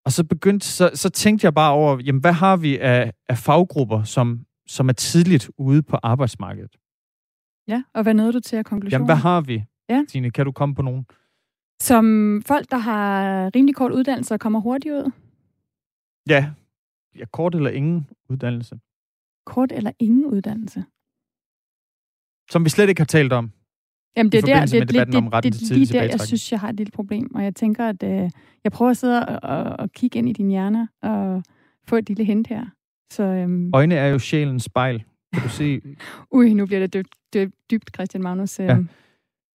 Og så begyndte, så, så tænkte jeg bare over, jamen, hvad har vi af, af faggrupper, som, som er tidligt ude på arbejdsmarkedet? Ja, og hvad nåede du til at konklusion? Jamen, hvad har vi? Ja. Tine, kan du komme på nogen? Som folk, der har rimelig kort uddannelse og kommer hurtigt ud? Ja. ja, kort eller ingen uddannelse. Kort eller ingen uddannelse? Som vi slet ikke har talt om. Jamen, det er der, det, det, det, det, det, lige der, jeg synes, jeg har et lille problem. Og jeg tænker, at øh, jeg prøver at sidde og, og, og kigge ind i din hjerne og få et lille hint her. Så, øhm... Øjne er jo sjælens spejl. Kan du se? Ui, nu bliver det dybt, dybt, dybt Christian Magnus. Øh, ja.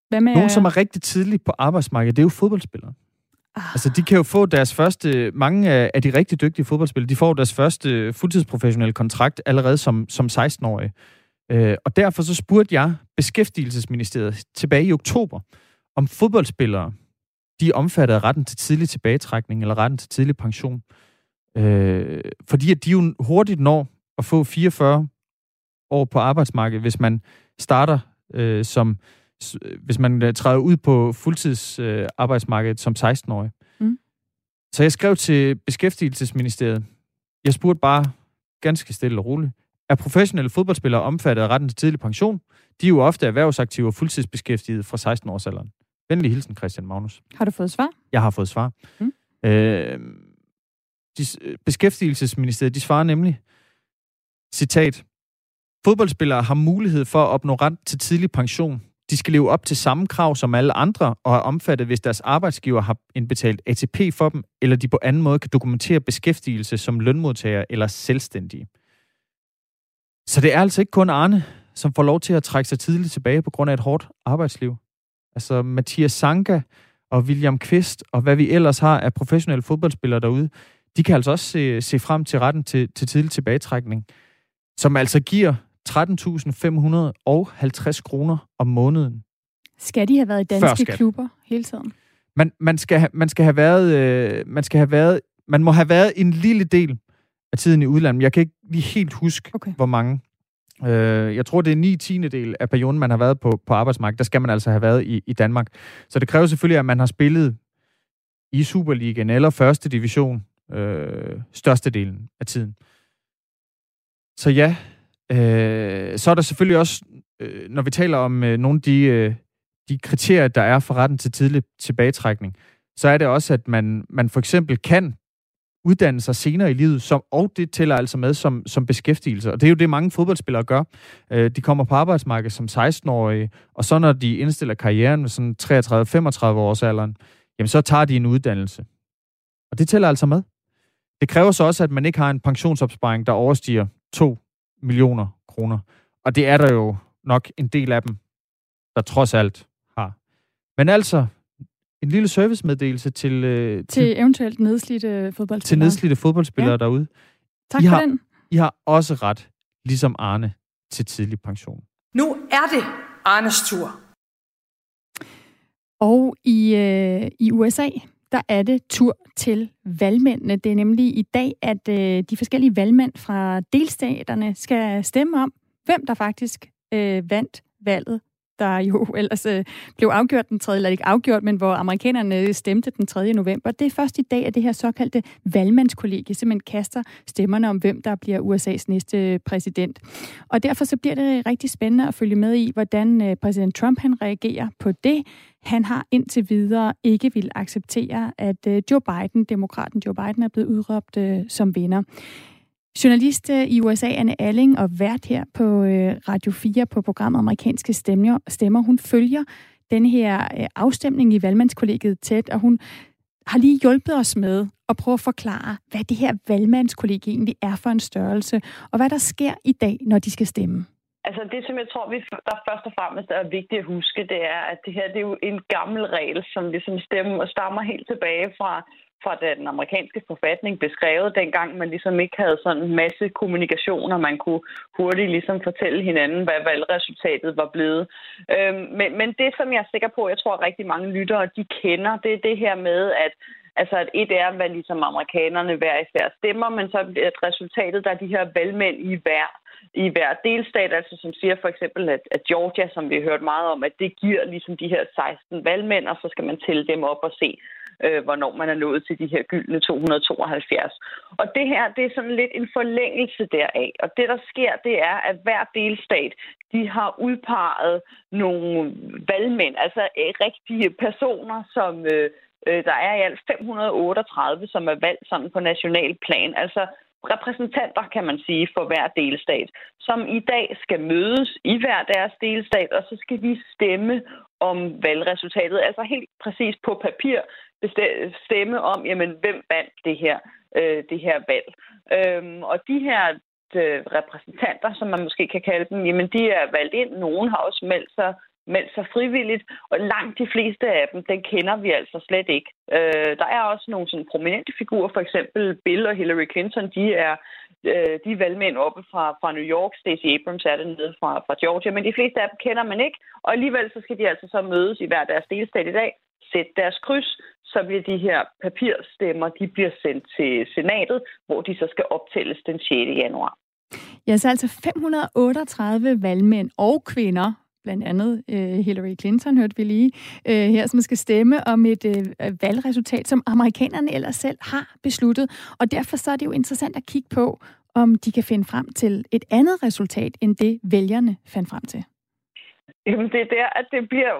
Hvad med, Nogle, som er rigtig tidligt på arbejdsmarkedet, det er jo fodboldspillere. Ah. Altså, de kan jo få deres første... Mange af de rigtig dygtige fodboldspillere, de får deres første fuldtidsprofessionelle kontrakt allerede som, som 16-årige. Øh, og derfor så spurgte jeg Beskæftigelsesministeriet tilbage i oktober, om fodboldspillere, de er omfattet af retten til tidlig tilbagetrækning eller retten til tidlig pension. Øh, fordi at de jo hurtigt når at få 44 år på arbejdsmarkedet, hvis man starter øh, som hvis man øh, træder ud på fuldtidsarbejdsmarkedet øh, som 16-årig. Mm. Så jeg skrev til Beskæftigelsesministeriet. Jeg spurgte bare ganske stille og roligt. Er professionelle fodboldspillere omfattet af retten til tidlig pension? De er jo ofte erhvervsaktive og fuldtidsbeskæftigede fra 16-årsalderen. Venlig hilsen, Christian Magnus. Har du fået svar? Jeg har fået svar. Mm. Øh, de, Beskæftigelsesministeriet, de svarer nemlig, citat, Fodboldspillere har mulighed for at opnå ret til tidlig pension. De skal leve op til samme krav som alle andre og er omfattet, hvis deres arbejdsgiver har indbetalt ATP for dem, eller de på anden måde kan dokumentere beskæftigelse som lønmodtager eller selvstændige. Så det er altså ikke kun Arne, som får lov til at trække sig tidligt tilbage på grund af et hårdt arbejdsliv. Altså Mathias Sanka og William Kvist og hvad vi ellers har af professionelle fodboldspillere derude, de kan altså også se, se frem til retten til, til tidlig tilbagetrækning, som altså giver 13.550 kroner om måneden. Skal de have været i danske klubber hele tiden? Man, man, skal, man skal have været, øh, man skal have været, man må have været en lille del af tiden i udlandet. Jeg kan ikke lige helt huske, okay. hvor mange. Øh, jeg tror, det er 9 tiende del af perioden, man har været på, på arbejdsmarkedet. Der skal man altså have været i, i Danmark. Så det kræver selvfølgelig, at man har spillet i Superligaen eller første division øh, størstedelen af tiden. Så ja, øh, så er der selvfølgelig også, øh, når vi taler om øh, nogle af de, øh, de kriterier, der er for retten til tidlig tilbagetrækning, så er det også, at man, man for eksempel kan uddanne sig senere i livet, som, og det tæller altså med som, som beskæftigelse. Og det er jo det, mange fodboldspillere gør. Øh, de kommer på arbejdsmarkedet som 16-årige, og så når de indstiller karrieren med sådan 33-35 års alderen, jamen så tager de en uddannelse. Og det tæller altså med. Det kræver så også, at man ikke har en pensionsopsparing, der overstiger 2 millioner kroner. Og det er der jo nok en del af dem, der trods alt har. Men altså, en lille servicemeddelelse til... Øh, til, til eventuelt nedslidte fodboldspillere. Til nedslidte fodboldspillere ja. derude. Tak I for har, den. I har også ret, ligesom Arne, til tidlig pension. Nu er det Arnes tur. Og i, øh, i USA, der er det tur til valgmændene. Det er nemlig i dag, at øh, de forskellige valgmænd fra delstaterne skal stemme om, hvem der faktisk øh, vandt valget der jo ellers øh, blev afgjort den 3. eller ikke afgjort, men hvor amerikanerne øh, stemte den 3. november. Det er først i dag, at det her såkaldte valgmandskollegie simpelthen kaster stemmerne om, hvem der bliver USA's næste øh, præsident. Og derfor så bliver det rigtig spændende at følge med i, hvordan øh, præsident Trump han reagerer på det. Han har indtil videre ikke vil acceptere, at øh, Joe Biden, demokraten Joe Biden, er blevet udråbt øh, som vinder. Journalist øh, i USA, Anne Alling, og vært her på øh, Radio 4 på programmet Amerikanske Stemmer, stemmer hun følger den her øh, afstemning i valgmandskollegiet tæt, og hun har lige hjulpet os med at prøve at forklare, hvad det her valgmandskollegie egentlig er for en størrelse, og hvad der sker i dag, når de skal stemme. Altså det, som jeg tror, vi, der først og fremmest er vigtigt at huske, det er, at det her det er jo en gammel regel, som ligesom stemmer og stammer helt tilbage fra fra den amerikanske forfatning beskrevet, dengang man ligesom ikke havde sådan en masse kommunikationer, man kunne hurtigt ligesom fortælle hinanden, hvad valgresultatet var blevet. Øhm, men, men det, som jeg er sikker på, jeg tror rigtig mange lyttere, de kender, det er det her med, at Altså, at et er, hvad ligesom amerikanerne hver især stemmer, men så at resultatet, der er de her valgmænd i hver, i hver delstat, altså som siger for eksempel, at, at Georgia, som vi har hørt meget om, at det giver ligesom de her 16 valgmænd, og så skal man tælle dem op og se, øh, hvornår man er nået til de her gyldne 272. Og det her, det er sådan lidt en forlængelse deraf. Og det, der sker, det er, at hver delstat, de har udpeget nogle valgmænd, altså øh, rigtige personer, som... Øh, øh, der er i alt 538, som er valgt sådan på national plan. Altså repræsentanter, kan man sige, for hver delstat, som i dag skal mødes i hver deres delstat, og så skal de stemme om valgresultatet, altså helt præcis på papir stemme om, jamen, hvem vandt det her, øh, det her valg. Øhm, og de her øh, repræsentanter, som man måske kan kalde dem, jamen, de er valgt ind. Nogen har også meldt sig meldt sig frivilligt, og langt de fleste af dem, den kender vi altså slet ikke. Øh, der er også nogle sådan prominente figurer, for eksempel Bill og Hillary Clinton, de er, øh, de er valgmænd oppe fra, fra New York, Stacey Abrams er det nede fra, fra Georgia, men de fleste af dem kender man ikke, og alligevel så skal de altså så mødes i hver deres delstat i dag, sætte deres kryds, så bliver de her papirstemmer, de bliver sendt til senatet, hvor de så skal optælles den 6. januar. Ja, så altså 538 valgmænd og kvinder blandt andet øh, Hillary Clinton, hørte vi lige øh, her, som skal stemme om et øh, valgresultat, som amerikanerne ellers selv har besluttet. Og derfor så er det jo interessant at kigge på, om de kan finde frem til et andet resultat, end det vælgerne fandt frem til. Jamen, det er der, at det bliver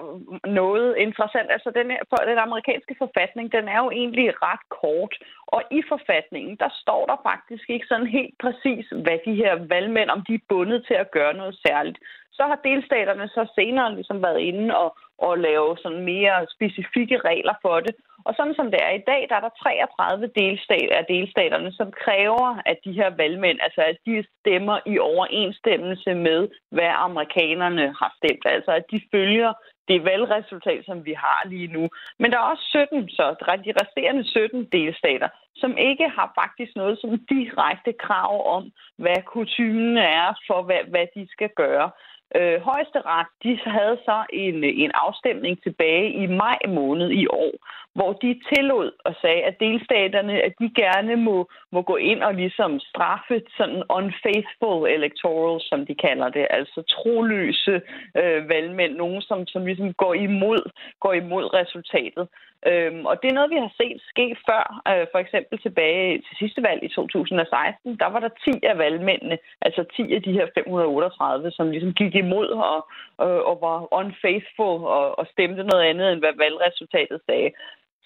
noget interessant. Altså, den, her, den amerikanske forfatning, den er jo egentlig ret kort. Og i forfatningen, der står der faktisk ikke sådan helt præcis, hvad de her valgmænd, om de er bundet til at gøre noget særligt. Så har delstaterne så senere ligesom været inde og, og lave sådan mere specifikke regler for det. Og sådan som det er i dag, der er der 33 delstater af delstaterne, som kræver, at de her valgmænd, altså at de stemmer i overensstemmelse med, hvad amerikanerne har stemt. Altså at de følger det valgresultat, som vi har lige nu. Men der er også 17, så de resterende 17 delstater, som ikke har faktisk noget som direkte krav om, hvad kutumen er for, hvad, hvad de skal gøre. Øh, højesteret de havde så en, en afstemning tilbage i maj måned i år, hvor de tillod og sagde, at delstaterne at de gerne må, må gå ind og ligesom straffe sådan unfaithful electoral, som de kalder det, altså troløse øh, valgmænd, nogen som, som ligesom går imod, går imod resultatet. Øhm, og det er noget, vi har set ske før. Øh, for eksempel tilbage til sidste valg i 2016, der var der 10 af valgmændene, altså 10 af de her 538, som ligesom gik imod og, og, og var unfaithful og, og stemte noget andet, end hvad valgresultatet sagde.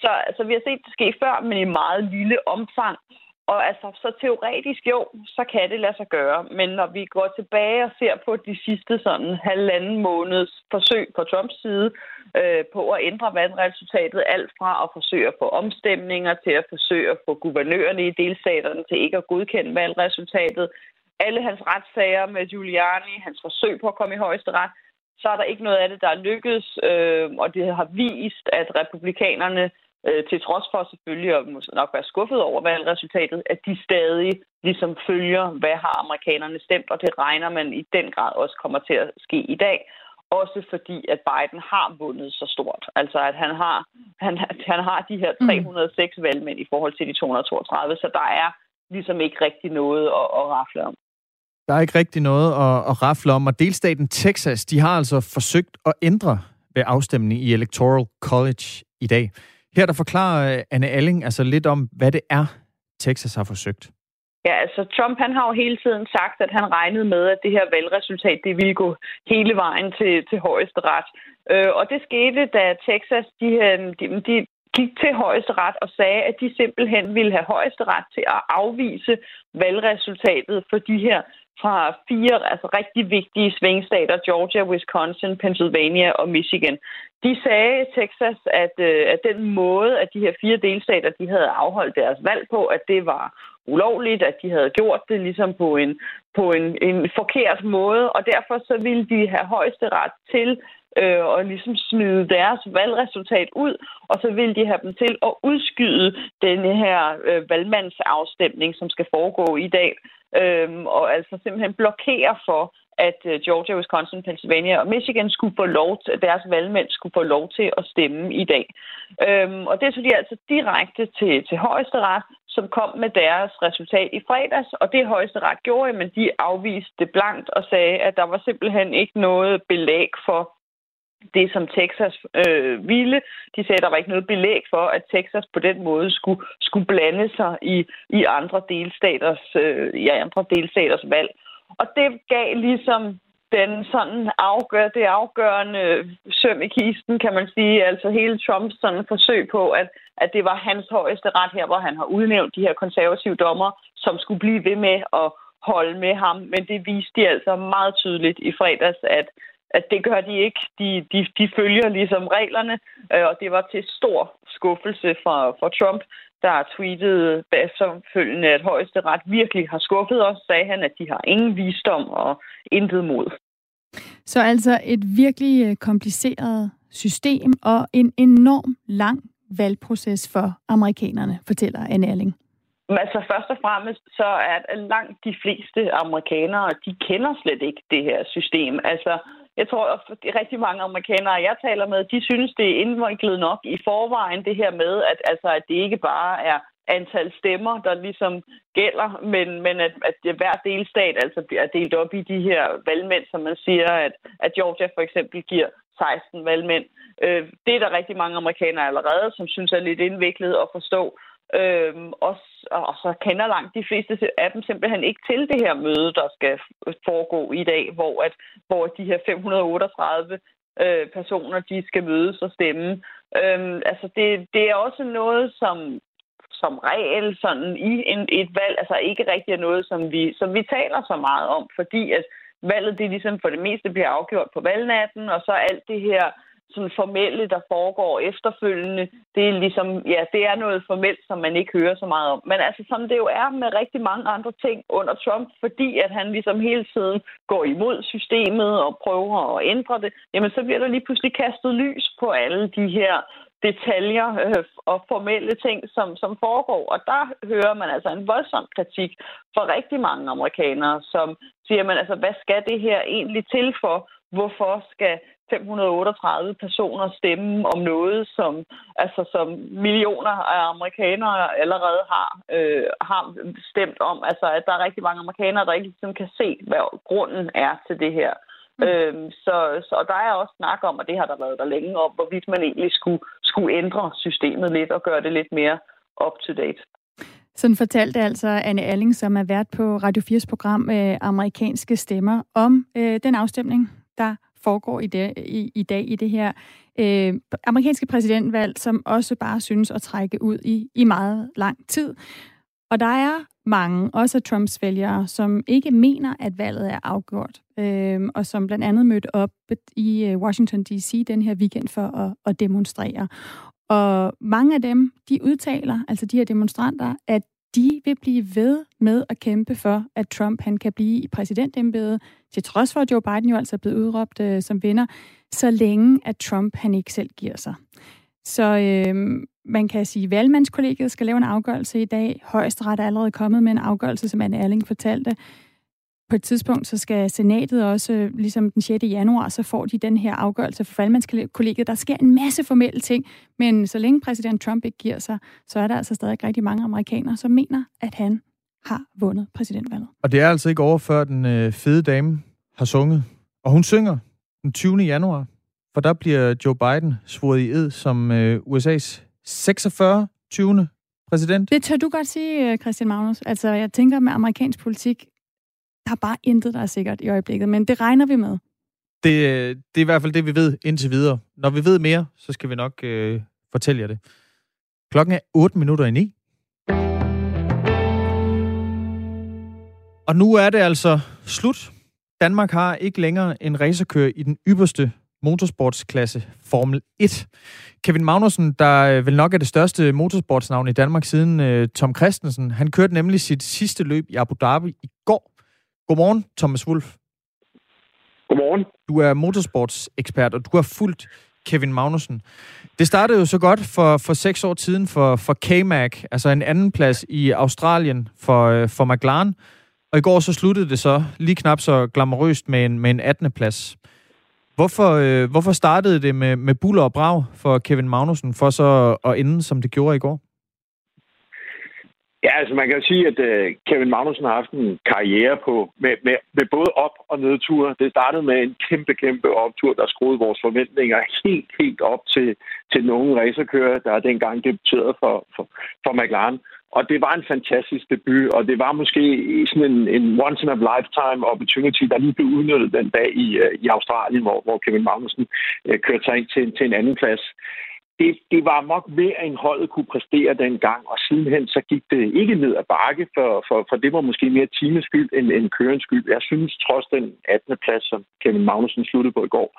Så altså, vi har set det ske før, men i meget lille omfang. Og altså, så teoretisk jo, så kan det lade sig gøre. Men når vi går tilbage og ser på de sidste sådan halvanden måneds forsøg på Trumps side øh, på at ændre valgresultatet, alt fra at forsøge at få omstemninger til at forsøge at få guvernørerne i delstaterne til ikke at godkende valgresultatet, alle hans retssager med Giuliani, hans forsøg på at komme i højesteret, så er der ikke noget af det, der er lykkedes, øh, og det har vist, at republikanerne øh, til trods for selvfølgelig at nok være skuffet over valgresultatet, at de stadig ligesom følger, hvad har amerikanerne stemt, og det regner man i den grad også kommer til at ske i dag. Også fordi, at Biden har vundet så stort. Altså, at han har, han, han har de her 306 mm. valgmænd i forhold til de 232, så der er ligesom ikke rigtig noget at, at rafle om. Der er ikke rigtig noget at, at rafle om, og delstaten Texas, de har altså forsøgt at ændre ved afstemningen i Electoral College i dag. Her der forklarer øh, Anne Alling altså lidt om, hvad det er, Texas har forsøgt. Ja, altså Trump han har jo hele tiden sagt, at han regnede med, at det her valgresultat det ville gå hele vejen til, til højesteret. Øh, og det skete, da Texas de, øh, de, de gik til højesteret og sagde, at de simpelthen ville have højesteret til at afvise valgresultatet for de her fra fire altså rigtig vigtige svingstater, Georgia, Wisconsin, Pennsylvania og Michigan. De sagde Texas, at, øh, at den måde, at de her fire delstater de havde afholdt deres valg på, at det var ulovligt, at de havde gjort det ligesom på en, på en, en forkert måde, og derfor så ville de have højeste ret til øh, og ligesom smide deres valgresultat ud, og så vil de have dem til at udskyde denne her øh, valgmandsafstemning, som skal foregå i dag, øhm, og altså simpelthen blokere for, at øh, Georgia, Wisconsin, Pennsylvania og Michigan skulle få lov til, deres valgmænd skulle få lov til at stemme i dag. Øhm, og det tog de altså direkte til, til højesteret, som kom med deres resultat i fredags, og det højesteret gjorde, men de afviste det blankt og sagde, at der var simpelthen ikke noget belæg for det, som Texas øh, ville. De sagde, at der var ikke noget belæg for, at Texas på den måde skulle, skulle blande sig i, i andre delstaters, øh, i andre delstaters valg. Og det gav ligesom den sådan afgør, det afgørende søm i kisten, kan man sige. Altså hele Trumps sådan forsøg på, at, at det var hans højeste ret her, hvor han har udnævnt de her konservative dommer, som skulle blive ved med at holde med ham. Men det viste de altså meget tydeligt i fredags, at, at det gør de ikke. De, de, de følger ligesom reglerne, øh, og det var til stor skuffelse for, for Trump, der tweetede efterfølgende, at højesteret virkelig har skuffet os, sagde han, at de har ingen visdom og intet mod. Så altså et virkelig øh, kompliceret system og en enorm lang valgproces for amerikanerne, fortæller Anne Erling. Altså først og fremmest, så er langt de fleste amerikanere, de kender slet ikke det her system. Altså jeg tror, at rigtig mange amerikanere, jeg taler med, de synes, det er indviklet nok i forvejen, det her med, at, altså, at det ikke bare er antal stemmer, der ligesom gælder, men, men at, at hver delstat altså bliver delt op i de her valgmænd, som man siger, at, at Georgia for eksempel giver 16 valgmænd. Øh, det er der rigtig mange amerikanere allerede, som synes er lidt indviklet at forstå. Øhm, og, og så kender langt de fleste af dem simpelthen ikke til det her møde, der skal foregå i dag, hvor, at, hvor de her 538 øh, personer, de skal mødes og stemme. Øhm, altså det, det er også noget, som som regel sådan i en, et valg, altså ikke rigtig er noget, som vi, som vi taler så meget om, fordi at valget det ligesom for det meste bliver afgjort på valgnatten, og så alt det her sådan formelle, der foregår efterfølgende, det er ligesom, ja, det er noget formelt, som man ikke hører så meget om. Men altså, som det jo er med rigtig mange andre ting under Trump, fordi at han ligesom hele tiden går imod systemet og prøver at ændre det, jamen så bliver der lige pludselig kastet lys på alle de her detaljer øh, og formelle ting, som, som foregår. Og der hører man altså en voldsom kritik fra rigtig mange amerikanere, som siger man, altså, hvad skal det her egentlig til for? Hvorfor skal 538 personer stemme om noget, som, altså, som millioner af amerikanere allerede har, øh, har stemt om. Altså, at der er rigtig mange amerikanere, der ikke ligesom kan se, hvad grunden er til det her. Mm. Øhm, så, så der er også snak om, og det har der været der længe om, hvorvidt man egentlig skulle, skulle ændre systemet lidt og gøre det lidt mere up-to-date. Sådan fortalte altså Anne Alling, som er vært på Radio 4's program øh, Amerikanske Stemmer, om øh, den afstemning, der foregår i, det, i, i dag i det her øh, amerikanske præsidentvalg, som også bare synes at trække ud i, i meget lang tid. Og der er mange, også af Trumps vælgere, som ikke mener, at valget er afgjort, øh, og som blandt andet mødte op i øh, Washington D.C. den her weekend for at, at demonstrere. Og mange af dem, de udtaler, altså de her demonstranter, at de vil blive ved med at kæmpe for, at Trump han kan blive i præsidentembedet, til trods for, at Joe Biden jo altså er blevet udråbt øh, som vinder, så længe at Trump han ikke selv giver sig. Så øh, man kan sige, at valgmandskollegiet skal lave en afgørelse i dag. Højesteret er allerede kommet med en afgørelse, som Anne Erling fortalte. På et tidspunkt så skal senatet også, ligesom den 6. januar, så får de den her afgørelse for valgmandskollegiet. Der sker en masse formelle ting, men så længe præsident Trump ikke giver sig, så er der altså stadig rigtig mange amerikanere, som mener, at han har vundet præsidentvalget. Og det er altså ikke over, før den øh, fede dame har sunget. Og hun synger den 20. januar, for der bliver Joe Biden svoret i ed som øh, USA's 46. 20. præsident. Det tør du godt sige, øh, Christian Magnus. Altså, jeg tænker med amerikansk politik, der er bare intet, der er sikkert i øjeblikket, men det regner vi med. Det, det er i hvert fald det, vi ved indtil videre. Når vi ved mere, så skal vi nok øh, fortælle jer det. Klokken er 8 minutter i 9. Og nu er det altså slut. Danmark har ikke længere en racerkører i den ypperste motorsportsklasse Formel 1. Kevin Magnussen, der øh, vel nok er det største motorsportsnavn i Danmark siden øh, Tom Christensen, han kørte nemlig sit sidste løb i Abu Dhabi i går. Godmorgen, Thomas Wolf. Godmorgen. Du er motorsportsekspert, og du har fulgt Kevin Magnussen. Det startede jo så godt for, for seks år siden for, for K-Mag, altså en anden plads i Australien for, for McLaren. Og i går så sluttede det så lige knap så glamorøst med en, med en 18. plads. Hvorfor, øh, hvorfor startede det med, med buller og brag for Kevin Magnussen, for så at ende, som det gjorde i går? Ja, altså man kan jo sige, at uh, Kevin Magnussen har haft en karriere på med, med, med både op- og nedture. Det startede med en kæmpe, kæmpe optur, der skruede vores forventninger helt, helt op til, til den unge racerkører, der dengang debuterede for, for, for McLaren. Og det var en fantastisk debut, og det var måske sådan en, en once-in-a-lifetime opportunity, der lige blev udnyttet den dag i, uh, i Australien, hvor, hvor Kevin Magnussen uh, kørte sig ind til, til en anden plads det, det var nok mere end holdet kunne præstere dengang, og sidenhen så gik det ikke ned ad bakke, for, for, for det var måske mere teamets skyld end, end kørens skyld. Jeg synes trods den 18. plads, som Kevin Magnussen sluttede på i går,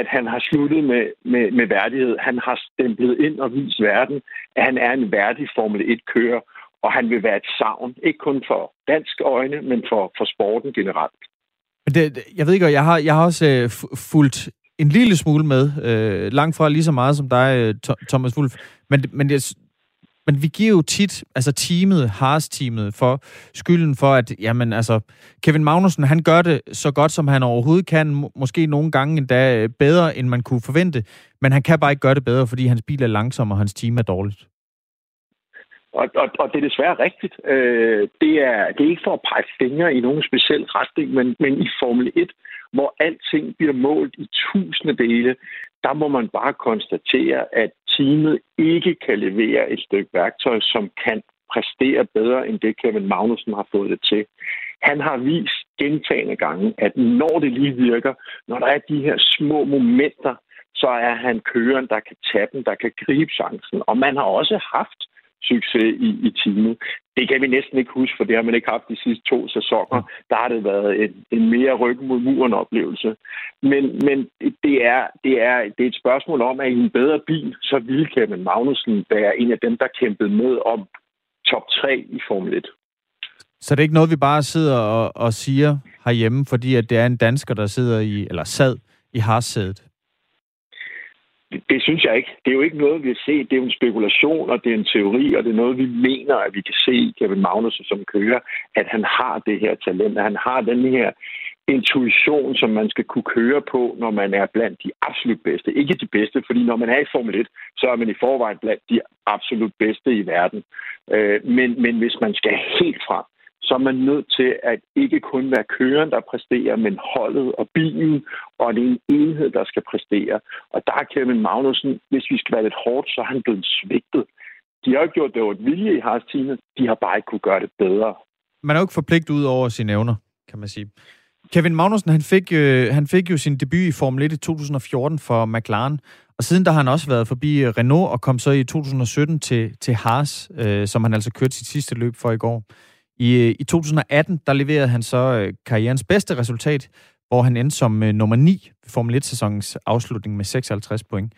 at han har sluttet med, med, med værdighed. Han har stemplet ind og vist verden, at han er en værdig Formel 1-kører, og han vil være et savn, ikke kun for dansk øjne, men for, for sporten generelt. Det, jeg ved ikke, jeg har, jeg har også øh, fulgt en lille smule med. Øh, langt fra lige så meget som dig, øh, Thomas Wolf. Men, men, jeg, men vi giver jo tit, altså teamet, Haas-teamet, for skylden for, at jamen, altså, Kevin Magnussen, han gør det så godt, som han overhovedet kan. Måske nogle gange endda øh, bedre, end man kunne forvente. Men han kan bare ikke gøre det bedre, fordi hans bil er langsom, og hans team er dårligt. Og, og, og det er desværre rigtigt. Øh, det, er, det er ikke for at pege fingre i nogen speciel retning, men, men i Formel 1, hvor alting bliver målt i tusinde dele, der må man bare konstatere, at teamet ikke kan levere et stykke værktøj, som kan præstere bedre end det, Kevin Magnussen har fået det til. Han har vist gentagende gange, at når det lige virker, når der er de her små momenter, så er han køren, der kan tage den, der kan gribe chancen. Og man har også haft succes i, i teamet. Det kan vi næsten ikke huske, for det har man ikke haft de sidste to sæsoner. Der har det været en, en mere ryggen mod muren oplevelse. Men, men det, er, det, er, det er et spørgsmål om, at i en bedre bil, så ville Kevin Magnussen være en af dem, der kæmpede med om top 3 i Formel 1. Så det er ikke noget, vi bare sidder og, og siger herhjemme, fordi at det er en dansker, der sidder i, eller sad i harsædet? Det, det synes jeg ikke. Det er jo ikke noget, vi har set. Det er jo en spekulation, og det er en teori, og det er noget, vi mener, at vi kan se i Kevin Magnussen som kører, at han har det her talent, at han har den her intuition, som man skal kunne køre på, når man er blandt de absolut bedste. Ikke de bedste, fordi når man er i Formel 1, så er man i forvejen blandt de absolut bedste i verden. Øh, men, men hvis man skal helt frem, så er man nødt til at ikke kun være køren, der præsterer, men holdet og bilen, og det er en enhed, der skal præstere. Og der er Kevin Magnussen, hvis vi skal være lidt hårdt, så er han blevet svigtet. De har ikke gjort det over et vilje i Haas de har bare ikke kunne gøre det bedre. Man er jo ikke forpligtet ud over sine evner, kan man sige. Kevin Magnussen, han fik, øh, han fik jo sin debut i Formel 1 i 2014 for McLaren, og siden der har han også været forbi Renault og kom så i 2017 til, til Haas, øh, som han altså kørte sit sidste løb for i går. I, I 2018, der leverede han så øh, karrierens bedste resultat, hvor han endte som øh, nummer 9 ved Formel 1-sæsonens afslutning med 56 point.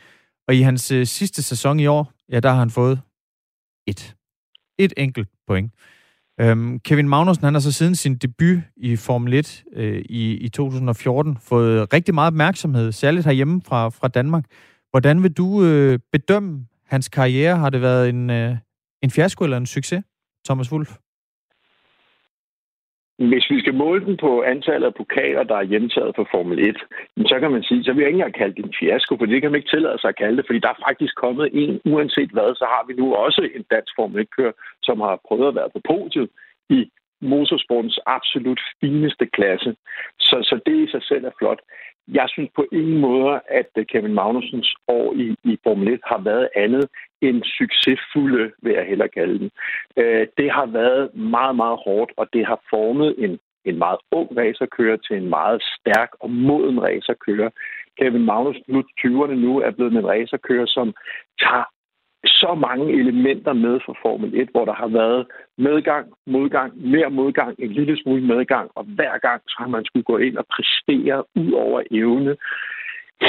Og i hans øh, sidste sæson i år, ja, der har han fået et. Et enkelt point. Øhm, Kevin Magnussen, han har så siden sin debut i Formel 1 øh, i, i 2014 fået rigtig meget opmærksomhed, særligt herhjemme fra, fra Danmark. Hvordan vil du øh, bedømme hans karriere? Har det været en, øh, en fiasko eller en succes, Thomas Wulff? Hvis vi skal måle den på antallet af pokaler, der er hjemtaget for Formel 1, så kan man sige, så vil jeg ikke engang kalde det en fiasko, for det kan man ikke tillade sig at kalde det, fordi der er faktisk kommet en, uanset hvad, så har vi nu også en dansk Formel 1-kører, som har prøvet at være på podiet i motorsportens absolut fineste klasse. Så, så det i sig selv er flot. Jeg synes på ingen måde, at øh, Kevin Magnusens år i, i Formel 1 har været andet end succesfulde, vil jeg hellere kalde den. Øh, det har været meget, meget hårdt, og det har formet en, en meget ung racerkører til en meget stærk og moden racerkører. Kevin Magnussen, nu 20'erne nu, er blevet en racerkører, som tager så mange elementer med for Formel 1, hvor der har været medgang, modgang, mere modgang, en lille smule medgang, og hver gang så har man skulle gå ind og præstere ud over evne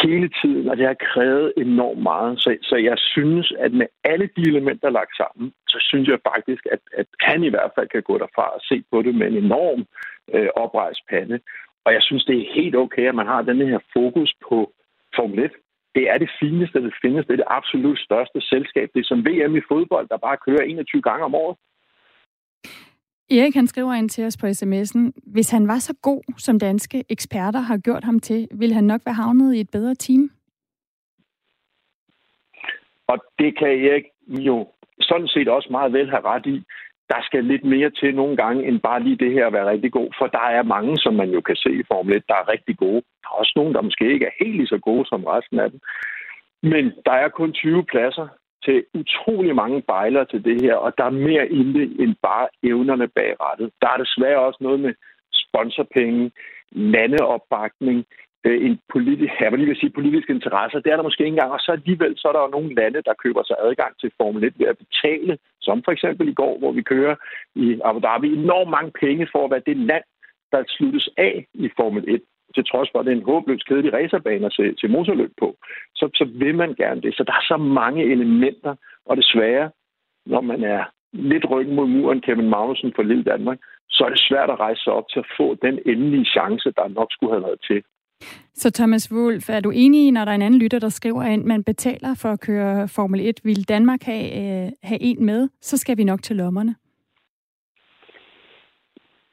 hele tiden, og det har krævet enormt meget. Så, så jeg synes, at med alle de elementer lagt sammen, så synes jeg faktisk, at, at han i hvert fald kan gå derfra og se på det med en enorm øh, oprejst pande. Og jeg synes, det er helt okay, at man har den her fokus på Formel 1. Det er det fineste, det findes. Det er det absolut største selskab. Det er som VM i fodbold, der bare kører 21 gange om året. Erik han skriver ind til os på sms'en, hvis han var så god, som danske eksperter har gjort ham til, ville han nok være havnet i et bedre team? Og det kan Erik jo sådan set også meget vel have ret i. Der skal lidt mere til nogle gange, end bare lige det her at være rigtig god. For der er mange, som man jo kan se i Formel 1, der er rigtig gode. Der er også nogen, der måske ikke er helt lige så gode som resten af dem. Men der er kun 20 pladser til utrolig mange bejler til det her, og der er mere i det end bare evnerne bag rettet. Der er desværre også noget med sponsorpenge, landeopbakning, Øh, en politisk, jeg vil lige vil sige politisk interesse. Det er der måske ikke engang, og så alligevel så er der jo nogle lande, der køber sig adgang til Formel 1 ved at betale, som for eksempel i går, hvor vi kører i Abu Dhabi, enormt mange penge for at være det land, der sluttes af i Formel 1 til trods for, at det er en håbløs kedelig racerbane at se til motorløb på, så, så vil man gerne det. Så der er så mange elementer, og desværre, når man er lidt ryggen mod muren Kevin Magnussen for Lille Danmark, så er det svært at rejse sig op til at få den endelige chance, der nok skulle have været til. Så Thomas Wolf, er du enig i, når der er en anden lytter, der skriver ind, man betaler for at køre Formel 1, vil Danmark have, øh, have en med, så skal vi nok til lommerne?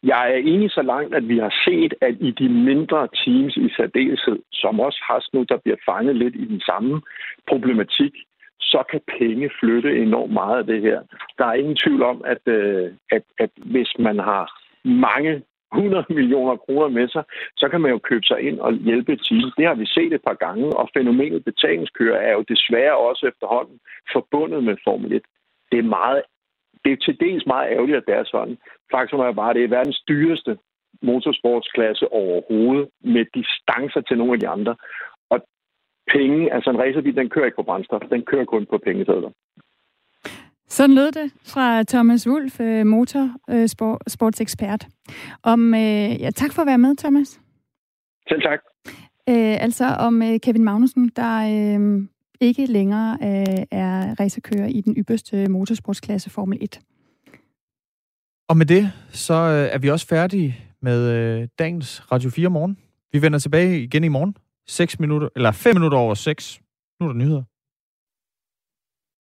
Jeg er enig så langt, at vi har set, at i de mindre teams i særdeleshed, som også har nu, der bliver fanget lidt i den samme problematik, så kan penge flytte enormt meget af det her. Der er ingen tvivl om, at, øh, at, at hvis man har mange 100 millioner kroner med sig, så kan man jo købe sig ind og hjælpe et team. Det har vi set et par gange, og fænomenet betalingskører er jo desværre også efterhånden forbundet med Formel 1. Det er meget det er til dels meget ærgerligt, at det er sådan. Faktum er bare, at det er verdens dyreste motorsportsklasse overhovedet, med distancer til nogle af de andre. Og penge, altså en racerbil, den kører ikke på brændstof, den kører kun på pengesedler. Sådan lød det fra Thomas Wulf, øh, motorsportsekspert. Om, øh, ja, tak for at være med, Thomas. Selv tak. Øh, altså om øh, Kevin Magnussen, der øh, ikke længere øh, er racerkører i den ypperste motorsportsklasse Formel 1. Og med det, så øh, er vi også færdige med øh, dagens Radio 4 morgen. Vi vender tilbage igen i morgen. 6 minutter, eller 5 minutter over 6. Nu er der nyheder.